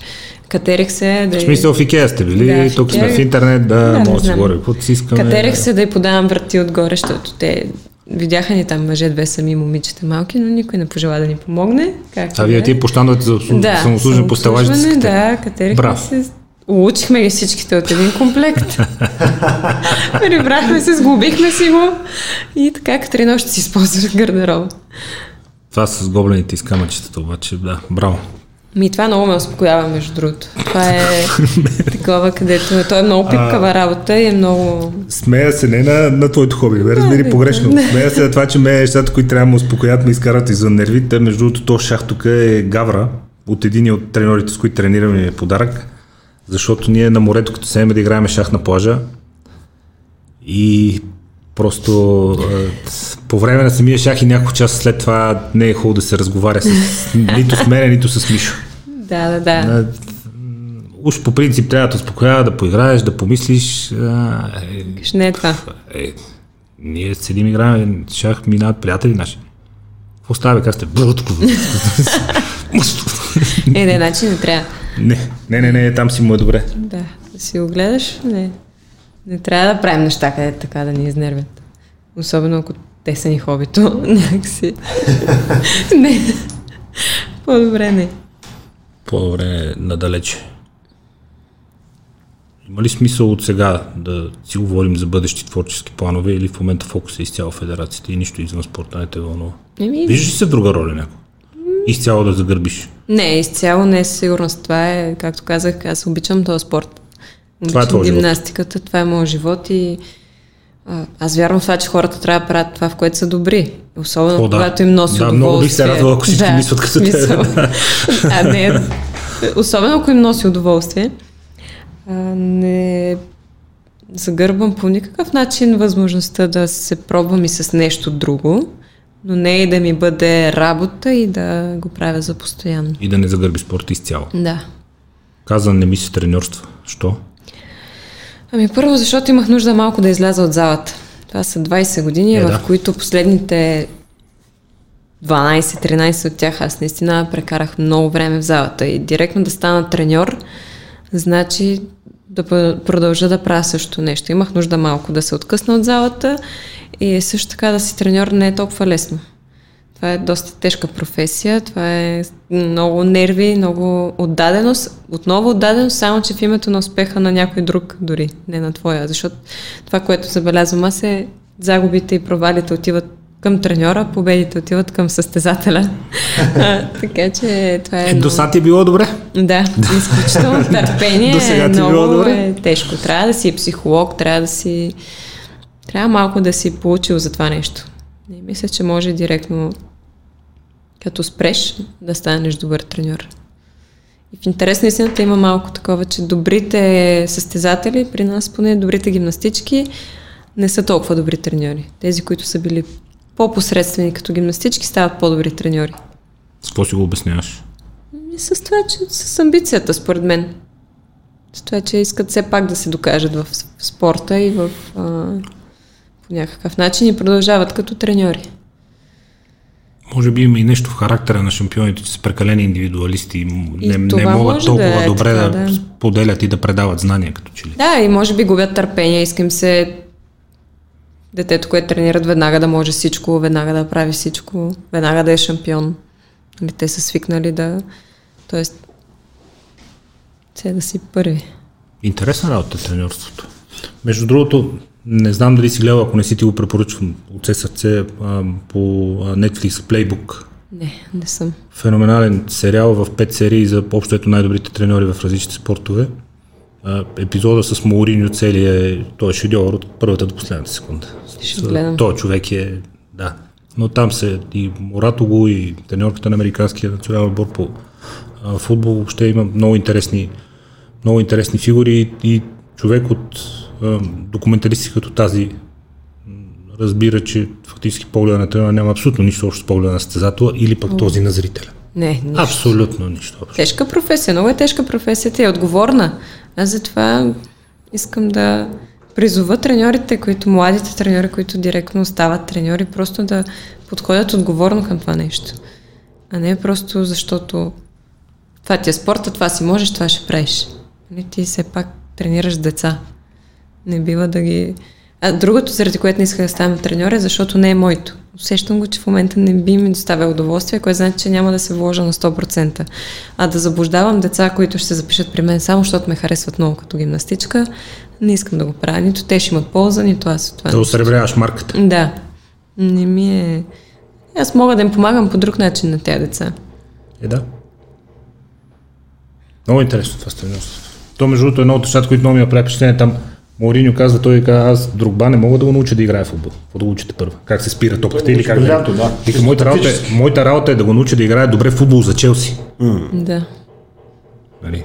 катерих се. Да В смисъл в Икеа сте били, Да, тук сме в интернет, да, Да, може да си говорим, каквото си искаме. Катерех се да й подавам врати отгоре, защото те видяха ни там мъже, две сами момичета малки, но никой не пожела да ни помогне. Както А вие ти по щандовете за да, самослужен по стелажите. Да, катерихме се. Учихме ги всичките от един комплект. Прибрахме се, сглобихме си го и така Катерина още си използваше гардероб. Това с гоблените и с камъчетата обаче, да, браво. Ми това много ме успокоява, между другото. Това е такова, където той е много пипкава работа и е много... Смея се не на, на твоето хоби, бе, разбери не, погрешно. Смея се на това, че ме нещата, които трябва да ме успокоят, ме изкарат извън нервите. Между другото, то шах тук е гавра от един от треньорите, с които тренираме е подарък. Защото ние на морето, като седем да играем шах на плажа и просто а, по време на самия шах и няколко часа след това не е хубаво да се разговаря с, нито с мене, нито с Мишо. Да, да, да. А, Уж по принцип трябва да успокоява, да поиграеш, да помислиш. А, е, Не е това. е, ние седим играем, шах минават приятели наши. Какво става, как сте? Е, не, значи не трябва. не, не, не, не, там си му е добре. Да, да си го гледаш, не. Не трябва да правим неща, където така да ни изнервят. Особено ако те са ни хобито, някакси. не. По-добре не. По-добре е надалече. Има ли смисъл от сега да си говорим за бъдещи творчески планове или в момента фокус е изцяло федерацията и нищо извън спорта не те вълнува? Еми, Виждаш ли се в друга роля някой? Изцяло да загърбиш. Не, изцяло не е със сигурност. Това е, както казах, аз обичам този спорт. Това е твой живот. гимнастиката, това е моят живот и а, аз вярвам в това, че хората трябва да правят това, в което са добри. Особено О, да. когато им носи Да, удоволствие. много бих се радвала, ако всички мислят като смисъл. а, не, особено ако им носи удоволствие. А, не загърбвам по никакъв начин възможността да се пробвам и с нещо друго, но не и да ми бъде работа и да го правя за постоянно. И да не загърби спорта изцяло. Да. Каза, не ми се треньорства. Що? Ами първо, защото имах нужда малко да изляза от залата. Това са 20 години, Е, в да. които последните 12-13 от тях аз наистина прекарах много време в залата. И директно да стана треньор, значи да продължа да правя също нещо. Имах нужда малко да се откъсна от залата и също така да си треньор не е толкова лесно. Това е доста тежка професия, това е много нерви, много отдаденост. Отново отдаденост, само че в името на успеха на някой друг дори, не на твоя. Защото това, което забелязвам аз е загубите и провалите отиват към треньора, победите отиват към състезателя. А, така че това е. Е, до сега ти е било добре. да, изключително търпение До сега е ти било много добре? е тежко. Трябва да си психолог, трябва да си... Трябва малко да си получил за това нещо. Не мисля, че може директно като спреш да станеш добър треньор. И в интерес на истината има малко такова, че добрите състезатели, при нас поне добрите гимнастички, не са толкова добри треньори. Тези, които са били по-посредствени като гимнастички, стават по-добри треньори. С какво си го обясняваш? И с това, че с амбицията, според мен. С това, че искат все пак да се докажат в, в спорта и в, а, по някакъв начин и продължават като треньори. Може би има и нещо в характера на шампионите, че са прекалени индивидуалисти и м- И не, не могат толкова да е добре така, да, да. споделят и да предават знания, като че ли. Да, и може би губят търпение. Искам се детето, което тренират веднага да може всичко, веднага да прави всичко, веднага да е шампион. Нали, те са свикнали да... Тоест, все да си първи. Интересна работа треньорството. Между другото, не знам дали си гледал, ако не си ти го препоръчвам от все сърце а, по Netflix Playbook. Не, не съм. Феноменален сериал в 5 серии за общо ето най-добрите треньори в различните спортове. А, епизода с Мауриньо целия е, той е шедьовър от първата до последната секунда. Ще гледам. Той човек е, да. но там се и Моратого, и треньорката на американския национален отбор по а, футбол въобще има много интересни, много интересни фигури и човек от а, документаристи като тази разбира, че фактически погледа на тренера няма абсолютно нищо общо с погледа на състезателя или пък този на зрителя. Не, нищо. Абсолютно нищо общо. Тежка професия, много е тежка професията и е отговорна. Аз затова искам да призова треньорите, които, младите треньори, които директно стават треньори, просто да подходят отговорно към това нещо. А не просто защото това ти е спорта, това си можеш, това ще правиш. Не, ти все пак тренираш деца. Не бива да ги... А другото, заради което не исках да ставам треньор е, защото не е моето. Усещам го, че в момента не би ми доставя удоволствие, което значи, че няма да се вложа на 100%. А да заблуждавам деца, които ще се запишат при мен само, защото ме харесват много като гимнастичка, не искам да го правя. Нито те ще имат полза, нито аз от това. Да осребряваш марката. Да. Не ми е... Аз мога да им помагам по друг начин на тези деца. Е, да. Много интересно това стремителство. То, между другото, е едно от нещата, които много ми направи впечатление. Там Мориньо казва, той казва, аз другба не мога да го науча да играе в футбол. Какво да го учите първо? Как се спира топката или как брилянтно, да. Вика, моята, работа е, моята работа е да го науча да играе добре в футбол за Челси. Да. Нали?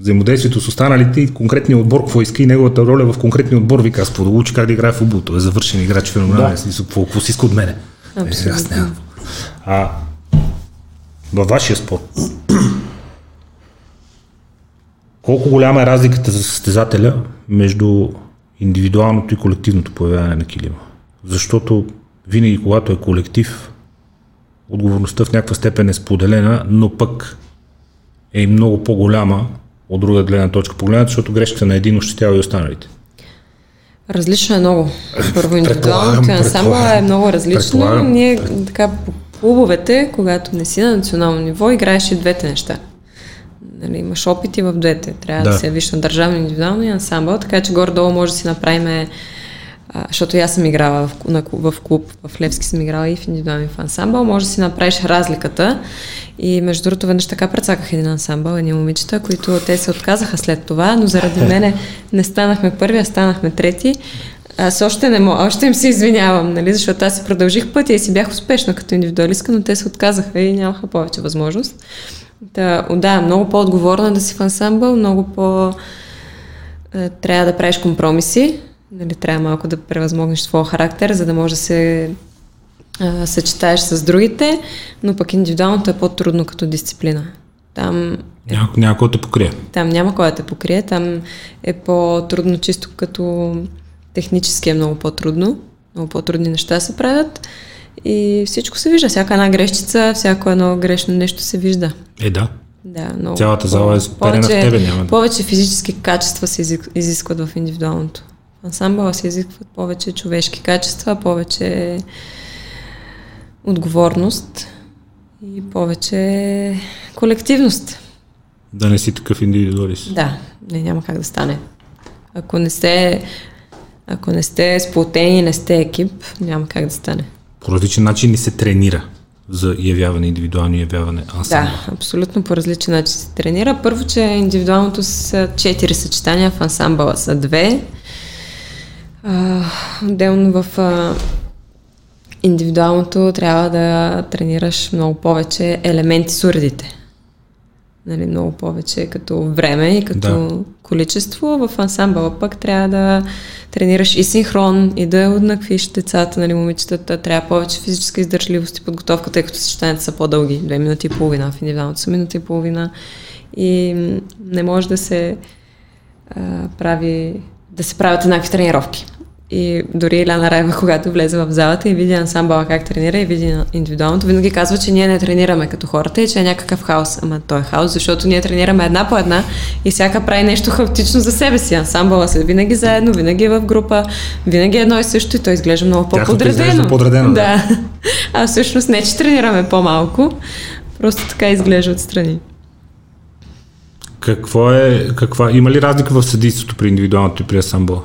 Взаимодействието с останалите и конкретния отбор, какво иска и неговата роля в конкретния отбор, вика, аз да го учи как да играе в футбол. Той е завършен играч, феноменален, да. какво, какво си иска от мене. Абсолютно. Е, аз нямам. А във вашия спорт, колко голяма е разликата за състезателя между индивидуалното и колективното появяване на килима? Защото винаги, когато е колектив, отговорността в някаква степен е споделена, но пък е и много по-голяма от друга гледна точка погледната, защото грешката на един ощетява и останалите. Различно е много. Първо индивидуалното Предполагам, ансамбъл е много различно. Ние така по клубовете, когато не си на национално ниво, играеш и двете неща. Нали, имаш опити в двете. Трябва да, Да. се виж на държавно, индивидуално и ансамбъл, така че горе-долу може да си направим а, защото аз съм играла в, на, в клуб, в Левски съм играла и в индивидуален в ансамбъл, може да си направиш разликата. И между другото, веднъж така прецаках един ансамбъл, едни момичета, които те се отказаха след това, но заради мене не станахме първи, а станахме трети. Аз още не мога, още им се извинявам, нали, защото аз си продължих пътя и си бях успешна като индивидуалистка, но те се отказаха и нямаха повече възможност. Да, да, много по-отговорна да си в ансамбъл, много по... е, Трябва да правиш компромиси, нали, трябва малко да превъзмогнеш своя характер, за да можеш да се а, съчетаеш с другите, но пък индивидуалното е по-трудно като дисциплина. Там Няма, няма кой да те покрие. там няма кой да те покрие, там е по-трудно чисто като технически е много по-трудно. Много по-трудни неща се правят и всичко се вижда. Всяка една грешчица, всяко едно грешно нещо се вижда. Е, да. Да, много. Цялата зала е сперена в тебе, няма да- Повече физически качества се изискват в индивидуалното. Ансамбъла се изискват повече човешки качества, повече отговорност и повече колективност. Да не си такъв индивидуалист. Да, не, няма как да стане. Ако не сте, ако не сте сплотени, не сте екип, няма как да стане. По различен начин ли се тренира за явяване, индивидуално явяване ансамбъл? Да, абсолютно по различен начин се тренира. Първо, че индивидуалното са четири съчетания, в ансамбъла са две. А, отделно в а, индивидуалното трябва да тренираш много повече елементи с уредите. Нали, много повече като време и като Да. количество. В ансамбъла пък трябва да тренираш и синхрон, и да уеднаквиш децата, нали, момичетата. Трябва повече физическа издържливост и подготовка, тъй като съчетанията са по-дълги. Две минути и половина, в индивидуалното са минути и половина. И не може да се а, прави, да се правят еднакви тренировки. И дори Иляна Раева, когато влезе в залата и види ансамбъла как тренира и види индивидуалното, винаги казва, че ние не тренираме като хората и че е някакъв хаос. Ама той е хаос, защото ние тренираме една по една и всяка прави нещо хаотично за себе си. Ансамбъла са винаги заедно, винаги е в група, винаги е едно и също и той изглежда много по-подредено. изглежда подредено, да. да. А всъщност не, че тренираме по-малко, просто така изглежда отстрани. Какво е, каква, има ли разлика в съдействието при индивидуалното и при ансамбъл?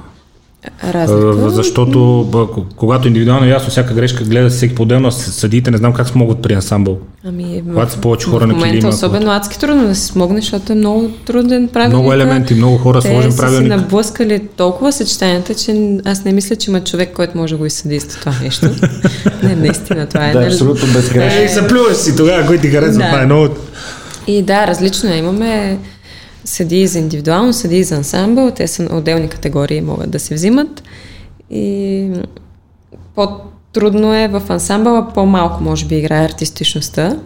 Разлика. А, Защото когато индивидуално е ясно всяка грешка гледа всеки по-отделно, съдиите не знам как смогат при ансамбъл. Ами, Когато са повече хора в на момента килима, особено адски трудно да се смогне, защото е много труден правилник. Много елементи, много хора, сложен Те са правилник. си наблъскали толкова съчетанията, че аз не мисля, че има човек, който може да го изсъдейства това нещо. не, наистина, това е. Да, абсолютно безгрешно. Е, заплюваш си тогава, кой ти харесва, Да. това е много... И да, различно е. Имаме съдии за индивидуално, съдии за ансамбъл. Те са отделни категории, могат да се взимат. И по-трудно е в ансамбъла, по-малко може би играе артистичността.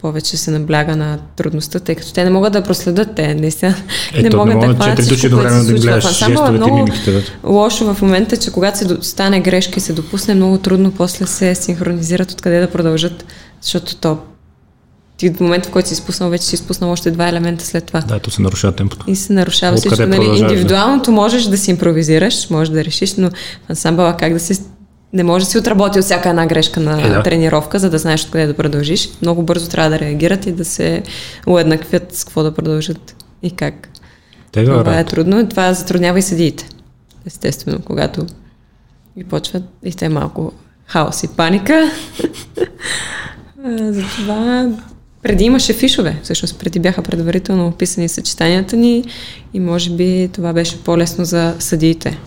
Повече се набляга на трудността, тъй като те не могат да проследят, те наистина Е, не могат да могат хванат всичко, което се едновременно да случва в ансамбъла. Много мимиките, лошо в момента, че когато се стане грешка и се допусне, е много трудно после се синхронизират откъде да продължат, защото то ти в момента, в който си изпуснал, вече си изпуснал още два елемента след това. Да, то се нарушава темпото. И се нарушава Откъде всичко. Нали, да? индивидуалното можеш да си импровизираш, можеш да решиш, но в ансамбъла как да си не може да си отработи от всяка една грешка на Е, да. тренировка, за да знаеш откъде да продължиш. Много бързо трябва да реагират и да се уеднаквят с какво да продължат и как. Тега, Това е работа. трудно. Това затруднява и съдиите. Естествено, когато и почват и те малко хаос и паника. Затова преди имаше фишове. Всъщност преди бяха предварително описани съчетанията ни и може би това беше по-лесно за съдиите.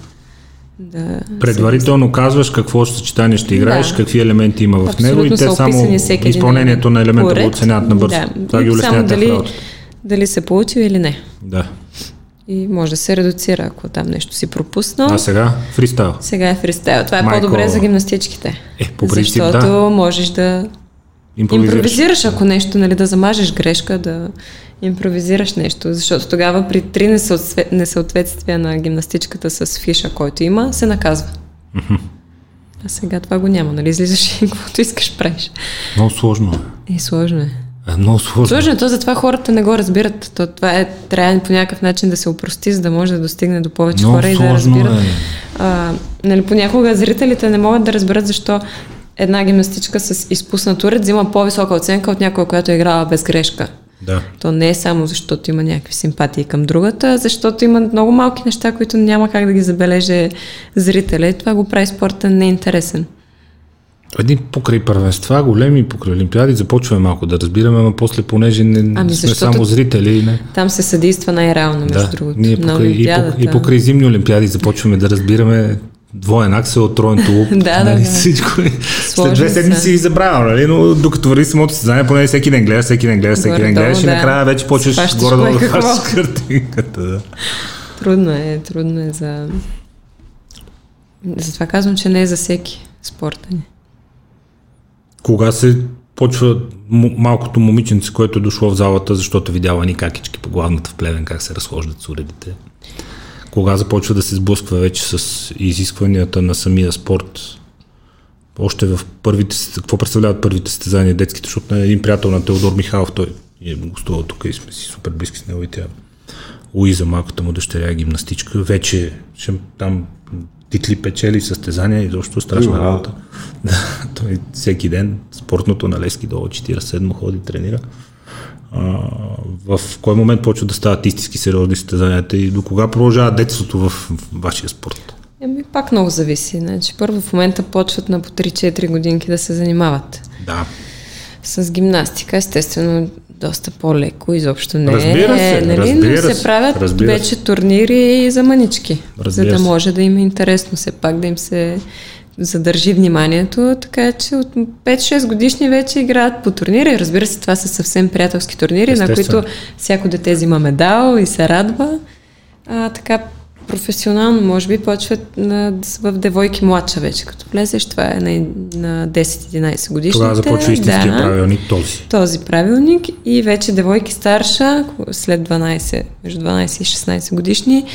Да Предварително казваш какво съчетание ще играеш, Да. какви елементи има в Абсолютно него и те са само изпълнението на елемента го поред. оценяват набързо. Да. Това ги И улеснява само тях дали, дали се получи или не. Да. И може да се редуцира, ако там нещо си пропуснал. А сега фристайл. Сега е фристайл. Това е Майко. по-добре за гимнастичките. Е, по принцип, Защото да. можеш да Импровизираш. импровизираш, ако нещо, нали, да замажеш грешка, да импровизираш нещо. Защото тогава при три несъотве- несъответствия на гимнастичката с фиша, който има, се наказва. А сега това го няма, нали? Излизаш и каквото искаш правиш. Много сложно е. И сложно е. Е, много сложно. Сложно е, то затова хората не го разбират. То, това е, трябва по някакъв начин да се опрости, за да може да достигне до повече Много хора и да сложно разбират. е. А, нали, понякога зрителите не могат да разберат защо една гимнастичка с изпуснат уред взима по-висока оценка от някоя, която е играла без грешка. Да. То не е само защото има някакви симпатии към другата, защото има много малки неща, които няма как да ги забележи зрителя и това го прави спорта неинтересен. Едни покрай първенства, големи покрай олимпиади, започваме малко да разбираме, но после понеже не Ами, сме само зрители. Не. Там се съдейства най-реално, между Да, другото. ние покрай, и, Олимпиадата. по, и покрай зимни олимпиади започваме да разбираме двоен аксел, троен тулуп, Да, нали, да, всичко. След две седмици и забравям, нали, но докато върви самото състезание, поне всеки ден гледаш, всеки ден гледаш, всеки ден гледаш и накрая вече почваш горе-долу кое да хващаш картинката. Да. Трудно е, трудно е за... Затова казвам, че не е за всеки спорта ни. Кога се почва малкото момиченце, което е дошло в залата, защото видяла ни какички по главната в плевен, как се разхождат с уредите. Кога започва да се сблъсква вече с изискванията на самия спорт, още в първите, какво представляват първите състезания детските, защото на един приятел на Теодор Михайлов, той е гостувал тук и сме си супер близки с него и тя Луиза, малката му дъщеря е гимнастичка, вече ще, там титли печели състезания и защо страшна Уау. работа. Да, той всеки ден спортното на Лески долу 47 ходи, тренира. А, в кой момент почва да стават истински сериозни състезанията и до кога продължава детството в, в вашия спорт? Еми, пак много зависи. Значи, първо в момента почват на по 3-4 годинки да се занимават. Да. С гимнастика, естествено, доста по-леко, изобщо не Разбира се, е. Нали? разбира Но се, се правят разбира се. вече турнири за мънички, за Разбира да се. може да им е интересно все пак да им се задържи вниманието, така че от 5-6 годишни вече играят по турнири. Разбира се, това са съвсем приятелски турнири, на които всяко дете взима медал и се радва. А, така професионално, може би, почват на, в девойки младша вече. Като влезеш, това е на, на 10-11 годишните. Тогава започва истинския да, правилник този. Този правилник и вече девойки старша, след 12, между 12 и 16 годишни,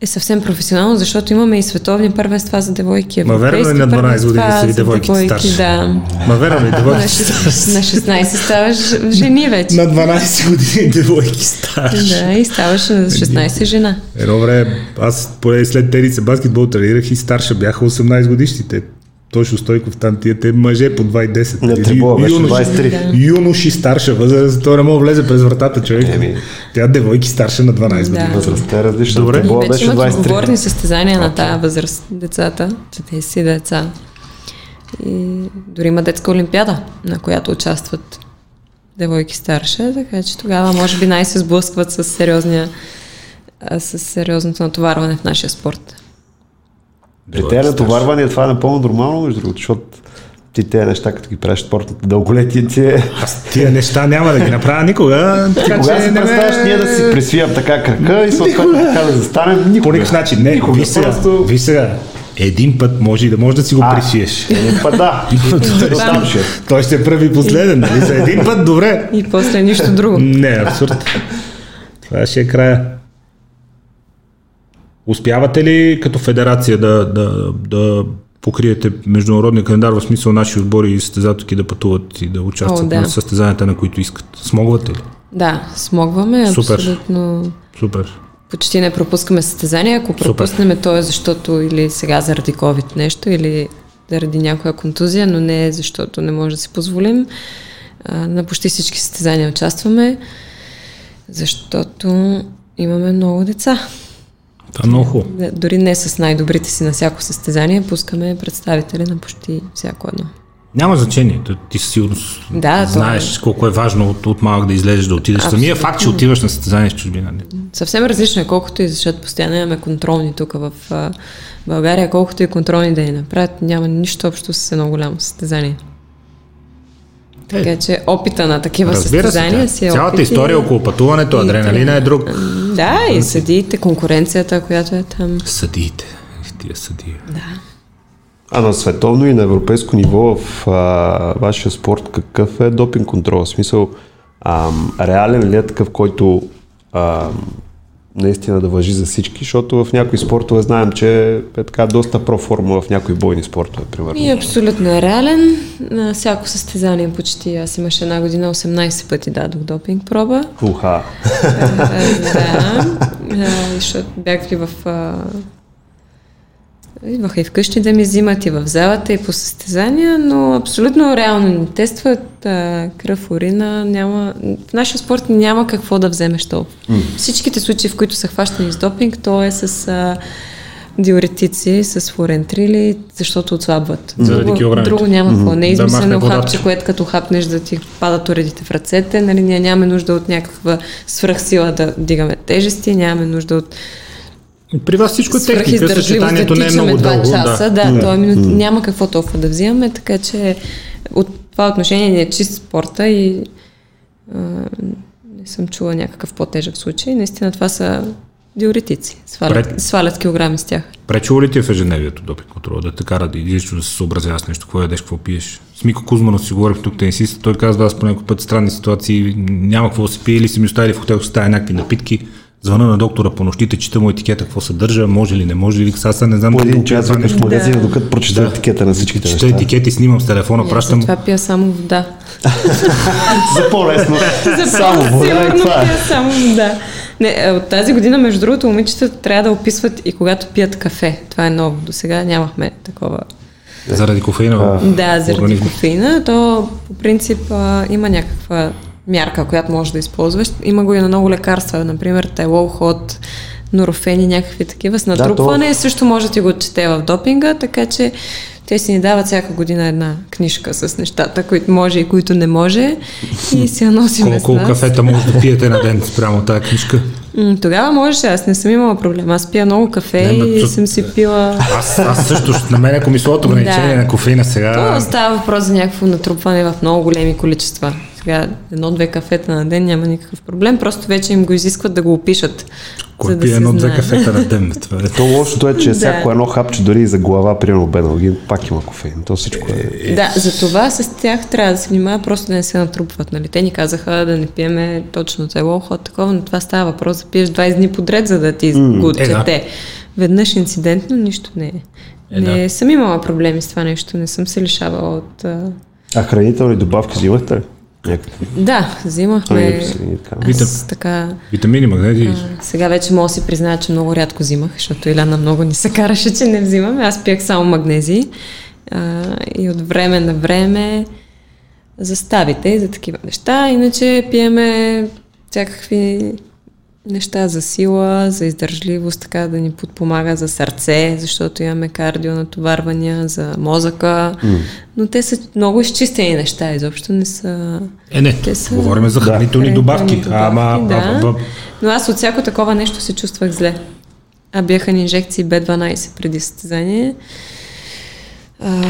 е съвсем професионално, защото имаме и световни първенства за девойки. Ма верно европейски на 12 първенства години за девойките старши? Да. Ма верно ли, девойки шест- на 16 ставаш жени вече. На 12 години девойки старши. Да, и ставаш на 16 жена. Едно време, аз поне след тениса баскетбол тренирах и старша бяха 18 годишните. Тошо Стойков, там тия те мъже по 2,10. На трибула беше Юноши- 23. Юноши старша възраст, той не мога да влезе през вратата, човек. Еми. Тя девойки старша на 12 години. Да. Възрастта е различна. Добре. Трибула беше имат 23. отговорни състезания на тази възраст децата, че те си деца. И дори има детска олимпиада, на която участват девойки старша, така че тогава може би най-се сблъскват с сериозния с сериозното натоварване в нашия спорт. При тези натоварвания това е напълно нормално, между другото, защото ти тези неща, като ги правиш спортната дълголетие, ти е... Аз тия неща няма да ги направя никога. Така Кога си не ме- представяш ние да си присвиям така кръка и съответно така да застанем? Никога. По никакъв начин. Не, Никога. ви сега, Просто... ви сега. Един път може и да може да си го А. присиеш. Един път да. Там ще. Той ще е първи и последен, нали? За един път, добре. И после нищо друго. Не, абсурд. Това ще е края. Успявате ли като федерация да, да, да покриете международния календар в смисъл наши отбори и състезателки да пътуват и да участват О, да. на състезанията, на които искат? Смогвате ли? Да, смогваме Супер. абсолютно. Супер. Почти не пропускаме състезания. Ако пропуснем, то е защото или сега заради COVID нещо, или заради някоя контузия, но не е защото не може да си позволим. На почти всички състезания участваме, защото имаме много деца. Това е много хубаво. Да, Дори не с най-добрите си на всяко състезание, пускаме представители на почти всяко едно. Няма значение. Ти със сигурност Да, знаеш колко е важно от, от малък да излезеш, да отидеш. Самия факт, че отиваш на състезание с чужбина. не- Съвсем различно е, колкото и защото постоянно имаме контролни тук в България, колкото и контролни да ни направят, няма нищо общо с едно голямо състезание. Така че опита на такива Разбира се, състезания тя. си е цялата опит и- история около пътуването, и адреналина е друг. Да, и съдиите, конкуренцията, която е там. Съдиите. Тия съдии. А на световно и на европейско ниво в а, вашия спорт какъв е допинг контрол? В смисъл, ам, реален ли е такъв, който ам, наистина да въжи за всички, защото в някои спортове знаем, че е така доста проформа в някои бойни спортове, примерно. И абсолютно е реален. На всяко състезание почти. Аз имаше една година 18 пъти дадох допинг проба. Уха. А, да, а, защото бях и в... Идваха и вкъщи да ми взимат и в залата, и по състезания, но абсолютно реално ни тестват а, кръв, урина, няма... В нашия спорт няма какво да вземеш толкова. Всичките случаи, в които са хващани с допинг, то е с а, диуретици, с флорентрили, защото отслабват. Заради Друго, килограмите. друго няма какво. Не е Да измислено водата. хапче, което като хапнеш да ти падат уредите в ръцете. Нали, ние нямаме нужда от някаква свръхсила да дигаме тежести, нямаме нужда от При вас всичко е техника, да съчетанието не е много два дълго. часа. Да, да е минут, няма какво толкова да взимаме, така че от това отношение не е чист спорта и а, не съм чула някакъв по-тежък случай. Наистина това са диуретици. Свалят, Пред- свалят килограми с тях. Пречило ли ти е в ежедневието допинг контрол? Да те кара да излично да се съобразява с нещо, какво ядеш, какво пиеш? С Мико Кузманов си говорих тук тенисист, той казва, аз по някой път странни ситуации, няма какво да се пие или си ми оставили в хотел, стая някакви напитки, звъна на доктора по нощите, чита му етикета, какво съдържа, може ли, не може ли, аз сега не знам По един час викаш в магазина, докато прочета етикета на всичките Чета неща. етикети, снимам с телефона, И аз пращам. това пия само вода. За по-лесно. Само вода и Сигурно това е. пия само вода. Не, е, от тази година, между другото, момичета трябва да описват и когато пият кафе. Това е ново. До сега нямахме такова. Заради кофеина. Да, заради организма. кофеина. То по принцип а, има някаква мярка, която можеш да използваш. Има го и на много лекарства, например Телол, Ход, Норофени, някакви такива. С натрупване то- също може да ти го чете в допинга, така че те си ни дават всяка година една книжка с нещата, които може и които не може и си я носим с Колко нас. кафета може да пиете на ден спрямо тази книжка? Тогава можеше, аз не съм имала проблем. Аз пия много кафе Не, и съм си пила... Аз, аз също, на мен ако ми сложат ограничение Да. на кофеина сега... То става въпрос за някакво натрупване в много големи количества. Сега едно-две кафета на ден няма никакъв проблем, просто вече им го изискват да го опишат. Кой за да пие се едно-две кафета на ден? Това е. То лошото е, че Да. всяко едно хапче, дори и за глава, примерно беналгин, пак има кофеин. То всичко е... Да, за това с тях трябва да се внимава просто да не се натрупват. Нали? Те ни казаха да не пиеме точно цело ход такова, но това става въпрос да пиеш 20 дни подред, за да ти го Е, да. чете. Веднъж инцидентно нищо не е. Е, не да. съм имала проблеми с това нещо, не съм се лишавала от... а, А хранителни добавки взимахте ли? Някакви. Да, взимахме... Аминокиселини и така. Витамини, магнези. Сега вече мога да си призная, че много рядко взимах, защото Иляна много ни се караше, че не взимаме. Аз пиях само магнези а, и от време на време заставите за такива неща. Иначе пиеме всякакви неща за сила, за издържливост, така да ни подпомага за сърце, защото имаме кардио натоварвания, за мозъка, mm. но те са много изчистени неща, изобщо не са... Е, не, те са... говорим за хранителни да. добавки. добавки Ама, да. а, а, но аз от всяко такова нещо се чувствах зле. А бяха ни инжекции B12 преди състезание. А,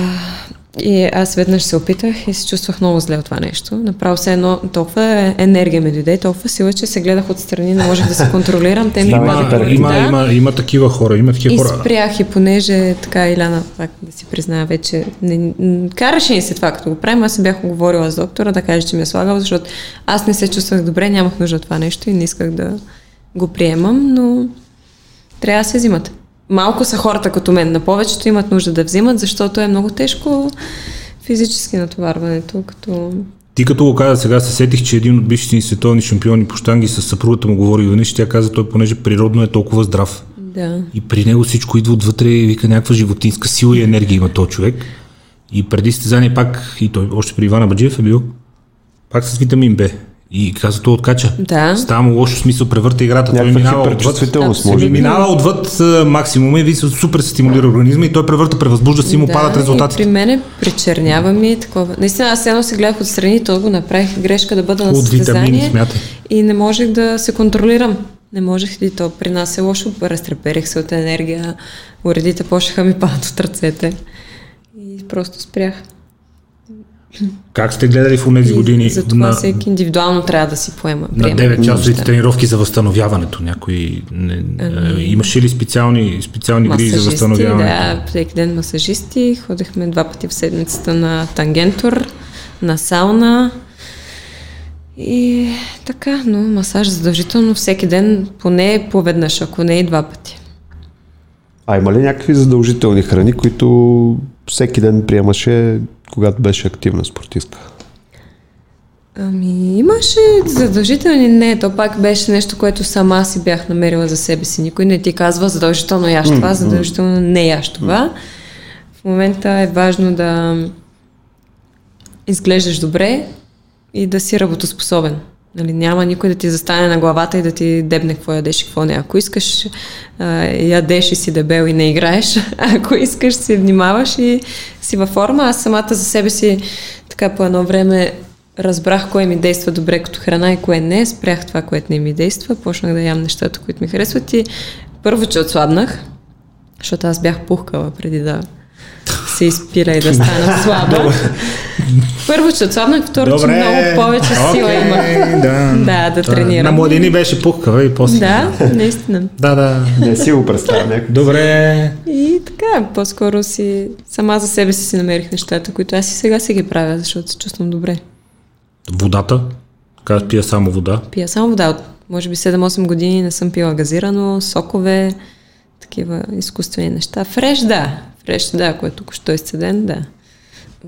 и аз веднъж се опитах и се чувствах много зле от това нещо. Направо се едно толкова енергия ми дойде, толкова сила, че се гледах отстрани, не можех да се контролирам. Те ми има, има, да. има, има, такива хора, има такива и хора. И спрях и понеже така Иляна, пак да си призная вече, не, караше ни се това, като го правим, аз се бях оговорила с доктора да каже, че ми е слагал, защото аз не се чувствах добре, нямах нужда от това нещо и не исках да го приемам, но трябва да се взимат малко са хората като мен. На повечето имат нужда да взимат, защото е много тежко физически натоварването. Като... Ти като го каза сега, се сетих, че един от бившите ни световни шампиони по штанги с съпругата му говори веднъж, тя каза, той понеже природно е толкова здрав. Да. И при него всичко идва отвътре и вика някаква животинска сила и енергия има този човек. И преди стезание пак, и той още при Ивана Баджиев е бил, пак с витамин Б. И каза, той откача. Да. Става му лошо смисъл, превърта играта. Някаква той минава отвъд, може Минава отвъд максимума и ви супер се стимулира организма и той превърта, превъзбужда си и му да, падат резултатите. При мене причернява ми такова. Наистина, аз едно се гледах отстрани, то го направих грешка да бъда на състезание. И не можех да се контролирам. Не можех и то при нас е лошо. Разтреперих се от енергия, уредите почнаха ми падат от ръцете. И просто спрях. Как сте гледали в тези години? За това на, всеки индивидуално трябва да си поема. На 9 часовите тренировки за възстановяването. Някой не, ами, имаше ли специални, специални грижи за възстановяването? Да, всеки ден масажисти. Ходихме два пъти в седмицата на тангентор, на сауна. И така, но масаж задължително всеки ден, поне поведнъж, ако не и два пъти. А има ли някакви задължителни храни, които всеки ден приемаше когато беше активна спортистка? Ами, имаше задължителни, не, то пак беше нещо, което сама си бях намерила за себе си. Никой не ти казва задължително яш това, задължително не яш това. В момента е важно да изглеждаш добре и да си работоспособен. Нали, няма никой да ти застане на главата и да ти дебне какво ядеш и какво не. Ако искаш, а, ядеш и си дебел и не играеш. Ако искаш, си внимаваш и си във форма. Аз самата за себе си така по едно време разбрах кое ми действа добре като храна и кое не. Спрях това, което не ми действа. Почнах да ям нещата, които ми харесват и първо, че отслабнах, защото аз бях пухкала преди да се изпира и да стана слаба. Първо, че отслабнах, второ, че много повече сила okay, имах. Да, да, да тренирам. На младини беше пухкава и после. Да, наистина. да, да. Не си го представя. Добре. И така, по-скоро си, сама за себе си си намерих нещата, които аз и сега си ги правя, защото се чувствам добре. Водата? Казах, пия само вода? Пия само вода. От може би 7-8 години не съм пила газирано, сокове, такива изкуствени неща. Фреш, да. Фреш, да, ако е тук що е изцеден, да.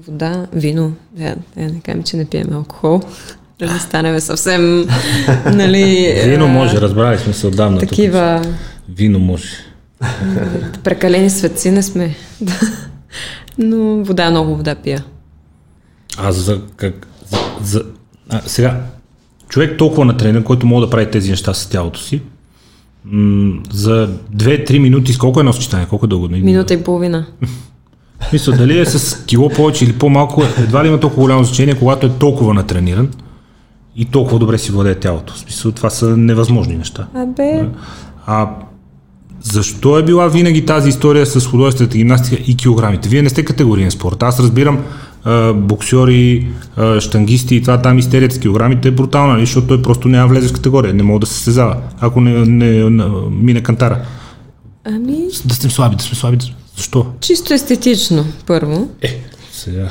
Вода, вино. Я, я не кажем, че не пием алкохол. Да не станем съвсем, нали... Вино може, разбрали сме се отдавна. Такива... Тук. Вино може. Прекалени светци не сме. Но вода, много вода пия. А за как... За, за, а, сега, човек толкова на тренер, който може да прави тези неща с тялото си, за 2-3 минути, колко е едно съчетание? Колко е дълго? Минута и половина. Мисля, дали е с кило повече или по-малко, едва ли има толкова голямо значение, когато е толкова натрениран и толкова добре си владее тялото. В смисъл, това са невъзможни неща. Абе. А защо е била винаги тази история с художествената гимнастика и килограмите? Вие не сте категориен спорт. Аз разбирам, боксьори, штангисти и това там истерията с килограмите е брутална, нали? защото той просто няма влезе в категория, не мога да се състезава, ако не, не, не мине кантара. Ами... Да сте слаби, да сме слаби. Защо? Чисто естетично, първо. Е, сега.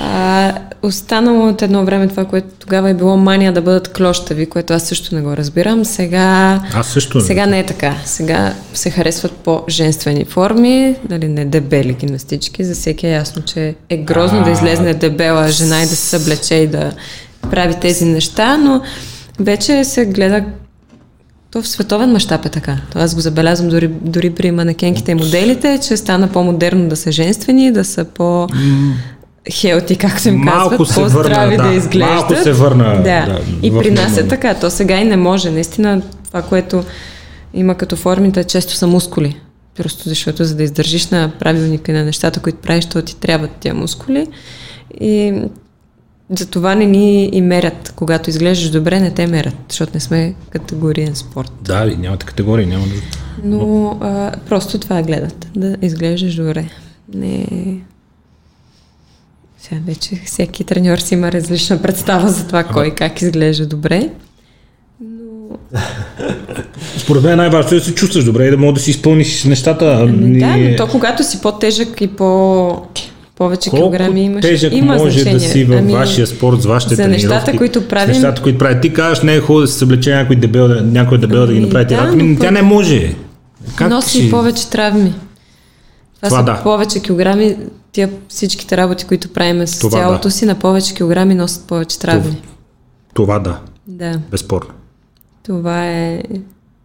А, останало от едно време това, което тогава е било мания да бъдат клощави, което аз също не го разбирам. Сега, аз също не. сега не е така. Сега се харесват по-женствени форми, нали, не дебели гимнастички. За всеки е ясно, че е грозно а... да излезне дебела жена и да се съблече и да прави тези неща, но вече се гледа То в световен мащаб е така. То аз го забелязвам дори, дори при манекенките и моделите, че стана по-модерно да са женствени, да са по... Хелти, както им Малко казват, се по-здрави върна, да, да. изглеждат. Малко се върна, Да. да, и при нас е така. То сега и не може. Наистина, това, което има като формите, често са мускули. Просто защото за да издържиш на правилника и на нещата, които правиш, то ти трябват тия мускули. И за това не ни и мерят. Когато изглеждаш добре, не те мерят, защото не сме категориен спорт. Да, и нямате категории, няма да... Но а, просто това гледат, да изглеждаш добре. Не... Сега вече всеки треньор си има различна представа за това кой как изглежда добре. Според мен най-важното е да се чувстваш добре и да можеш да си изпълниш нещата. Ами Да, но то когато си по-тежък и по повече Колко килограми имаш, тежък има може значение. да си във Ами, вашия спорт, с вашите за тренировки. нещата, които правим- нещата, които прави. Ти казваш, не е хубаво да се съблече някой дебел, да- някой дебел да ги Ами, направи да, да, но Ами, тя не може. Как носи ще- повече травми. Това, Това са да. повече килограми. Тия всичките работи, които правим с Това тялото да. си, на повече килограми носят повече травми. Това да, Да. безспорно. Това е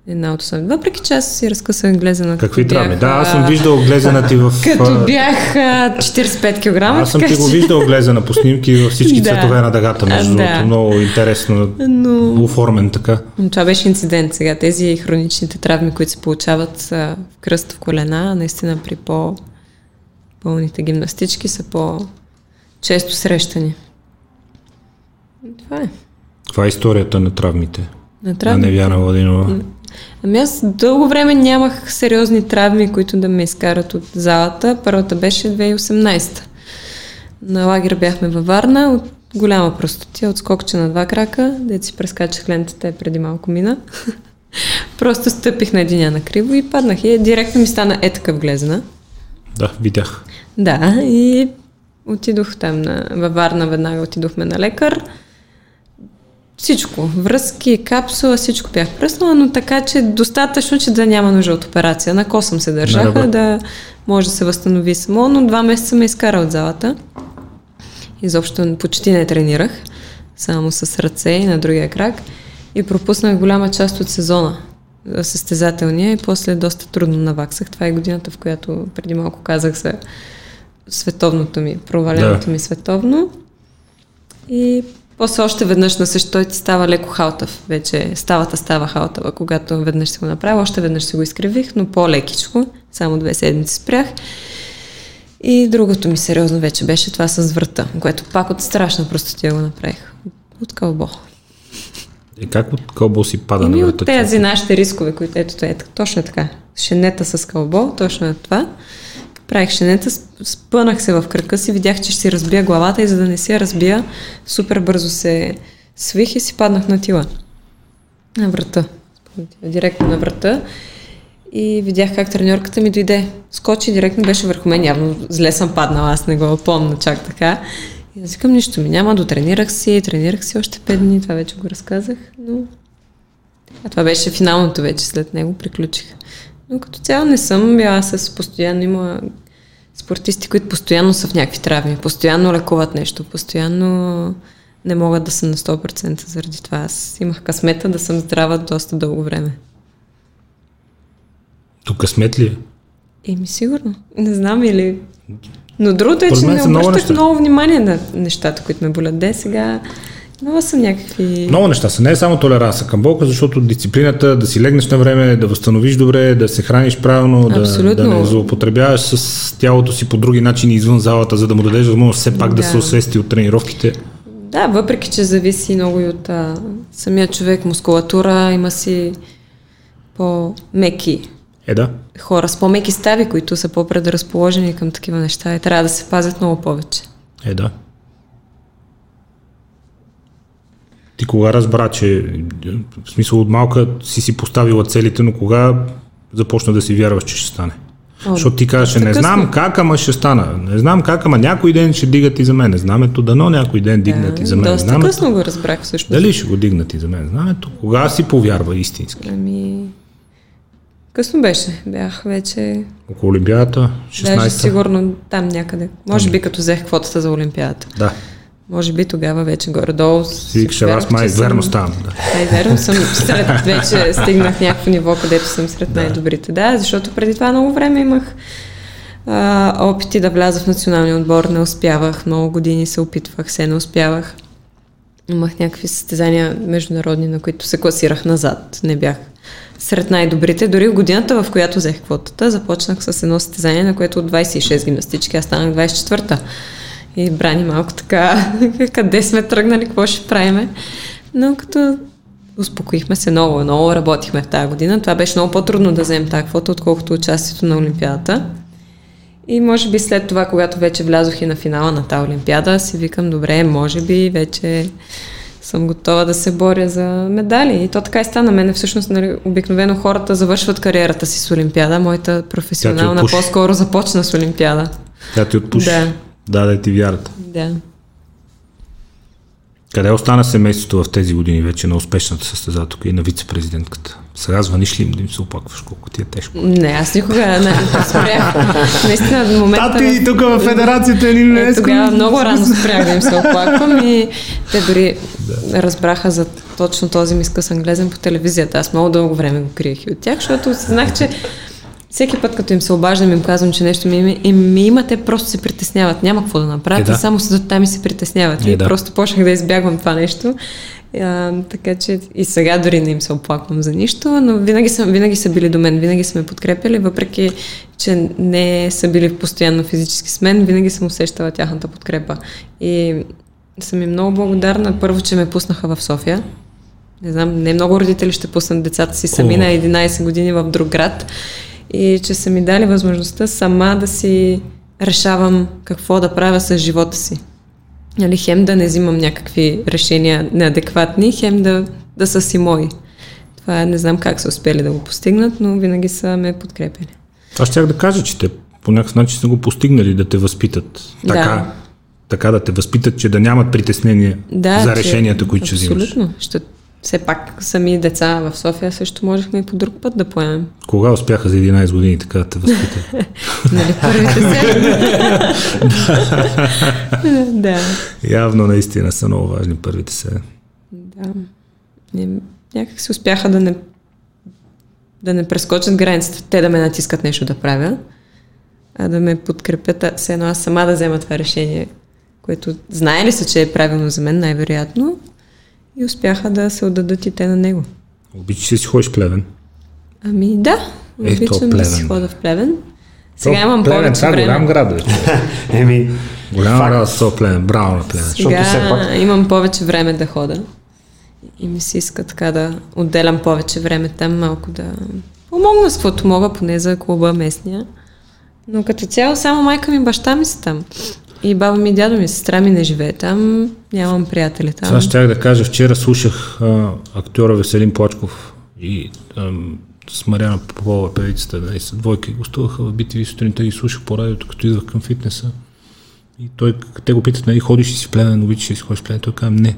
една от основните. Въпреки че аз си разкъсах глезена. Какви бях, Да, аз съм виждал глезена ти в... Като бях а, 45 кг. Аз съм ти го виждал глезена по снимки във всички Да. цветове на дъгата, между А, да. другото. Много интересно, Но оформен така. но това беше инцидент сега. Тези хроничните травми, които се получават в кръст в колена, наистина при по пълните гимнастички са по-често срещани. Това е. Това е историята на травмите. На На травми. Невяна Владинова. Ами аз дълго време нямах сериозни травми, които да ме изкарат от залата. Първата беше 2018. На лагер бяхме във Варна, от голяма простотия, от скокче на два крака, дето си прескачах лентата, преди малко мина. Просто стъпих на единя на криво и паднах. И директно ми стана е такъв глезена. Да, видях. Да, и отидох там на, във Варна, веднага отидохме на лекар. Всичко, връзки, капсула, всичко бях пръснала, но така, че достатъчно, че да няма нужда от операция. На косъм се държаха, да може да се възстанови само, но два месеца ме изкара от залата. Изобщо почти не тренирах, само с ръце и на другия крак. И пропуснах голяма част от сезона състезателния и после доста трудно наваксах. Това е годината, в която преди малко казах за световното ми, проваленото Да. ми световно. И после още веднъж на също той ти става леко халтав. Вече ставата става халтава, когато веднъж си го направя. Още веднъж си го изкривих, но по-лекичко. Само две седмици спрях. И другото ми сериозно вече беше това с врата, което пак от страшна простотия го направих. От кълбо. И как от кълбо си пада на от врата? тези нашите рискове, които ето, ето точно така. Шенета с кълбо, точно е това. Правих шенета, сп- спънах се в кръка си, видях, че ще си разбия главата и за да не я разбия, супер бързо се свих и си паднах на тила. На врата. Директно на врата. И видях как треньорката ми дойде. Скочи директно, беше върху мен. Явно зле съм паднала, аз не го помня чак така. И аз викам, нищо ми няма, дотренирах си, тренирах си още 5 дни, това вече го разказах, но а това беше финалното вече, след него приключих. Но като цяло не съм била с постоянно, има спортисти, които постоянно са в някакви травми, постоянно лекуват нещо, постоянно не могат да са на 100% заради това. Аз имах късмета да съм здрава доста дълго време. Тук късмет ли е? Еми, сигурно. Не знам или... Но другото е, че не много обръщах неща. много внимание на нещата, които ме болят. Де сега много съм някакви... Много неща са. Не е само толеранса към болка, защото дисциплината, да си легнеш на време, да възстановиш добре, да се храниш правилно, да, да не злоупотребяваш с тялото си по други начини извън залата, за да му дадеш възможност все пак да, Да. се освести от тренировките. Да, въпреки, че зависи много и от а, самия човек, мускулатура, има си по-меки Е, да. хора с по-меки стави, които са по-предразположени към такива неща и трябва да се пазят много повече. Е, да. Ти кога разбра, че в смисъл от малка си си поставила целите, но кога започна да си вярваш, че ще стане? О, Защото ти казваше, не знам как, ама ще стана. Не знам как, ама някой ден ще дигат и за мен. Знамето, дано някой ден дигнат и за мен. доста Знамето, късно го разбрах всъщност. дали ще го дигнат и за мен? Знамето, кога си повярва истински? Ами... Късно беше. Бях вече... Около Олимпиадата, 16 Даже сигурно там някъде. Може би като взех квотата за Олимпиадата. Да. Може би тогава вече горе-долу. Викаш, аз май верно ставам. Да. Ай, верно съм сред, вече стигнах някакво ниво, където съм сред да. най-добрите. Да, защото преди това много време имах а, опити да вляза в националния отбор, не успявах. Много години се опитвах, се не успявах. Имах някакви състезания международни, на които се класирах назад. Не бях сред най-добрите. Дори в годината, в която взех квотата, започнах с едно състезание, на което от 26 гимнастички, аз станах 24-та. И брани малко така, къде сме тръгнали, какво ще правиме. Но като успокоихме се много, много работихме в тази година. Това беше много по-трудно да вземем тази квота, отколкото участието на Олимпиадата. И може би след това, когато вече влязох и на финала на тази Олимпиада, си викам, добре, може би вече съм готова да се боря за медали. И то така и стана. Мене всъщност нали, обикновено хората завършват кариерата си с Олимпиада. Моята професионална по-скоро започна с Олимпиада. Тя ти отпуши. Да. Даде ти вярата. Да. Къде остана семейството в тези години вече на успешната състезателка и на вице-президентката? Сега звъниш ли им да им се опакваш колко ти е тежко? Не, аз никога не спрях. Наистина, в момента... Тати, тук в федерацията или не? Е, тогава много рано спрях да им се оплаквам и те дори да. разбраха за точно този ми скъс англезен по телевизията. Аз много дълго време го криех и от тях, защото знах, че всеки път, като им се обаждам, им казвам, че нещо ми, и ми има, те просто се притесняват. Няма какво да направят. Е, да. И само седат там и се притесняват. Е, и да. просто почнах да избягвам това нещо. А, така че и сега дори не им се оплаквам за нищо, но винаги са, винаги са били до мен, винаги са ме подкрепили, въпреки че не са били постоянно физически с мен, винаги съм усещала тяхната подкрепа. И съм им много благодарна. Първо, че ме пуснаха в София. Не знам, не много родители ще пуснат децата си сами О. на 11 години в друг град и че са ми дали възможността сама да си решавам какво да правя с живота си. Нали, хем да не взимам някакви решения неадекватни, хем да, да са си мои. Това не знам как са успели да го постигнат, но винаги са ме подкрепили. Аз щях да кажа, че те по някакъв начин са го постигнали да те възпитат. Така, да. така да те възпитат, че да нямат притеснение да, за решенията, които ще взимаш. Абсолютно. Все пак сами деца в София също можехме и по друг път да поемем. Кога успяха за 11 години така да те възпитат? нали първите се? да. Явно наистина са много важни първите се. Да. Някак се успяха да не да не прескочат границата, те да ме натискат нещо да правя, а да ме подкрепят, все едно аз сама да взема това решение, което знае ли се, че е правилно за мен, най-вероятно, и успяха да се отдадат и те на него. Обичаш ли си ходиш в Плевен? Ами да, е, обичам да си хода в Плевен. Сега имам плевен, повече време. голям град вече. Еми, голям град с Плевен, браво на Плевен. Сега все пак... имам повече време да хода. И ми се иска така да отделям повече време там, малко да помогна с каквото мога, поне за клуба местния. Но като цяло само майка ми и баща ми са там. И баба ми дядо ми, сестра ми не живее там, нямам приятели там. Сега щях да кажа, вчера слушах а, актьора Веселин Плачков и а, с Мариана Попова, певицата, да, и са двойки гостуваха в BTV сутринта и слушах по радиото, като идвах към фитнеса. И той, те го питат, нали, ходиш ли си в племен, обичаш ли си ходиш в племен? Той казва, не.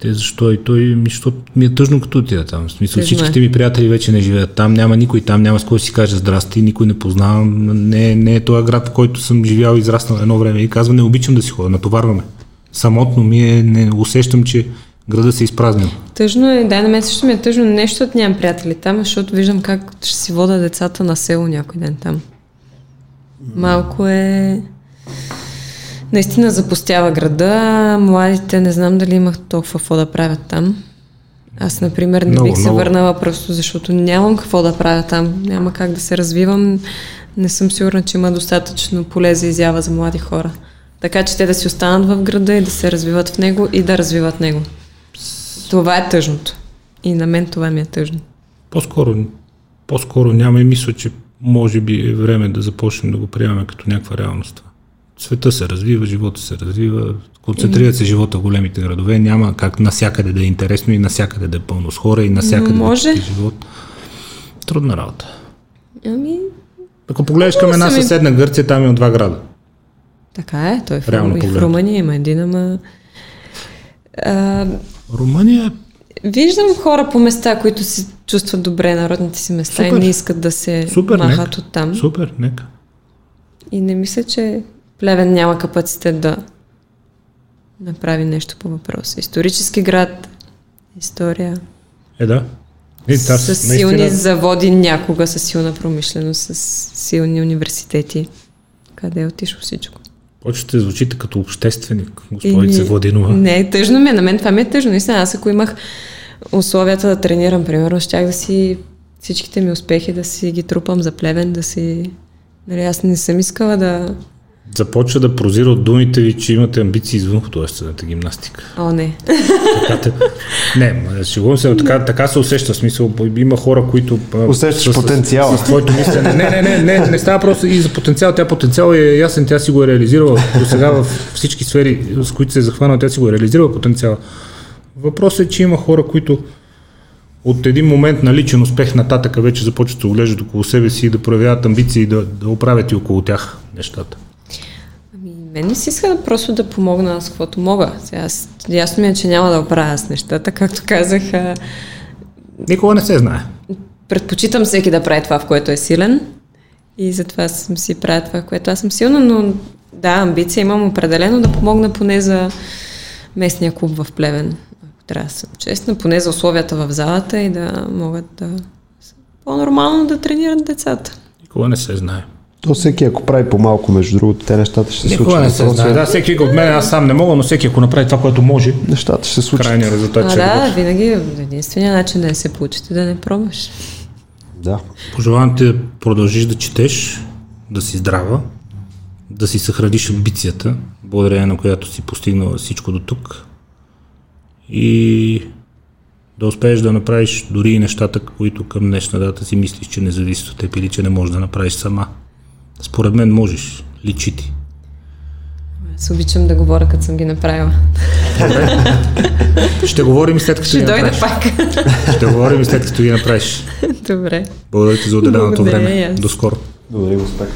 Те защо? И той, ми, защото ми е тъжно като отида там. В смисъл, Тъжно всичките е. ми приятели вече не живеят там, няма никой там, няма с кой си каже здрасти, никой не познавам. Не, не е този град, в който съм живял и израснал едно време. И казва, не обичам да си ходя, натоварваме. Самотно ми е, не усещам, че града се изпразнил. Тъжно е, да, на мен също ми е тъжно, нещо от нямам приятели там, защото виждам как ще си вода децата на село някой ден там. Малко е наистина запустява града. Младите не знам дали имах толкова какво да правят там. Аз, например, не много, бих се много. върнала просто защото нямам какво да правя там. Няма как да се развивам. Не съм сигурна, че има достатъчно поле за изява за млади хора. Така че те да си останат в града и да се развиват в него и да развиват него. Това е тъжното. И на мен това ми е тъжно. По-скоро, по-скоро няма и мисля, че може би е време да започнем да го приемаме като някаква реалност света се развива, живота се развива, концентрират се живота в големите градове, няма как насякъде да е интересно и насякъде да е пълно с хора и насякъде Може. да е живот. Трудна работа. Ами... Ако погледнеш към една съседна Гърция, там има два града. Така е, той е в, Реално и в Румъния има един, ама... А... Румъния Виждам хора по места, които се чувстват добре на родните си места Супер. и не искат да се Супер, махат нека. от там. Супер, нека. И не мисля, че Плевен няма капацитет да направи нещо по въпроса. Исторически град, история. Е, да. И, с силни наистина... заводи някога, с силна промишленост, с силни университети. Къде е отишло всичко? Почвате звучите като общественик, господица Владинова. Не, тъжно ми е. На мен това ми е тъжно. Наистина, аз ако имах условията да тренирам, примерно, щях да си всичките ми успехи да си ги трупам за плевен, да си... Нали, аз не съм искала да... Започва да прозира от думите ви, че имате амбиции извън художествената гимнастика. О, не. Така те... Не, шегувам се, така, така се усеща смисъл. Има хора, които... Усещаш с, потенциала. С, с, с твоето мислене. Не, не, не, не, не става просто и за потенциал. Тя потенциал е ясен, тя си го е реализирала до сега в всички сфери, с които се е захванала, тя си го е реализирала потенциала. Въпросът е, че има хора, които от един момент на личен успех нататък вече започват да оглеждат около себе си и да проявяват амбиции и да, да оправят и около тях нещата. Мен не си иска просто да помогна с каквото мога. Сега, аз, ясно ми е, че няма да оправя с нещата, както казах. Никога не се знае. Предпочитам всеки да прави това, в което е силен и затова съм си правя това, в което аз съм силна, но да, амбиция имам определено да помогна поне за местния клуб в Плевен трябва да съм честна, поне за условията в залата и да могат да по-нормално да тренират децата. Никога не се знае. То всеки, ако прави по-малко, между другото, те нещата ще се случат. Никога не се знае. Да, всеки от мен, аз сам не мога, но всеки, ако направи това, което може, нещата ще се случат. Крайният резултат а, ще да, винаги единственият начин да не се получите да не пробваш. Да. Пожелавам ти да продължиш да четеш, да си здрава, да си съхраниш амбицията, благодарение на която си постигнала всичко до тук и да успееш да направиш дори и нещата, които към днешна дата си мислиш, че не зависят от теб или че не можеш да направиш сама. Според мен можеш. Личи ти. Аз обичам да говоря, като съм ги направила. Ще говорим след като Ще ги направиш. пак. Ще говорим след като ги направиш. Добре. Благодаря ти за отделеното време. До скоро. Благодаря, успех.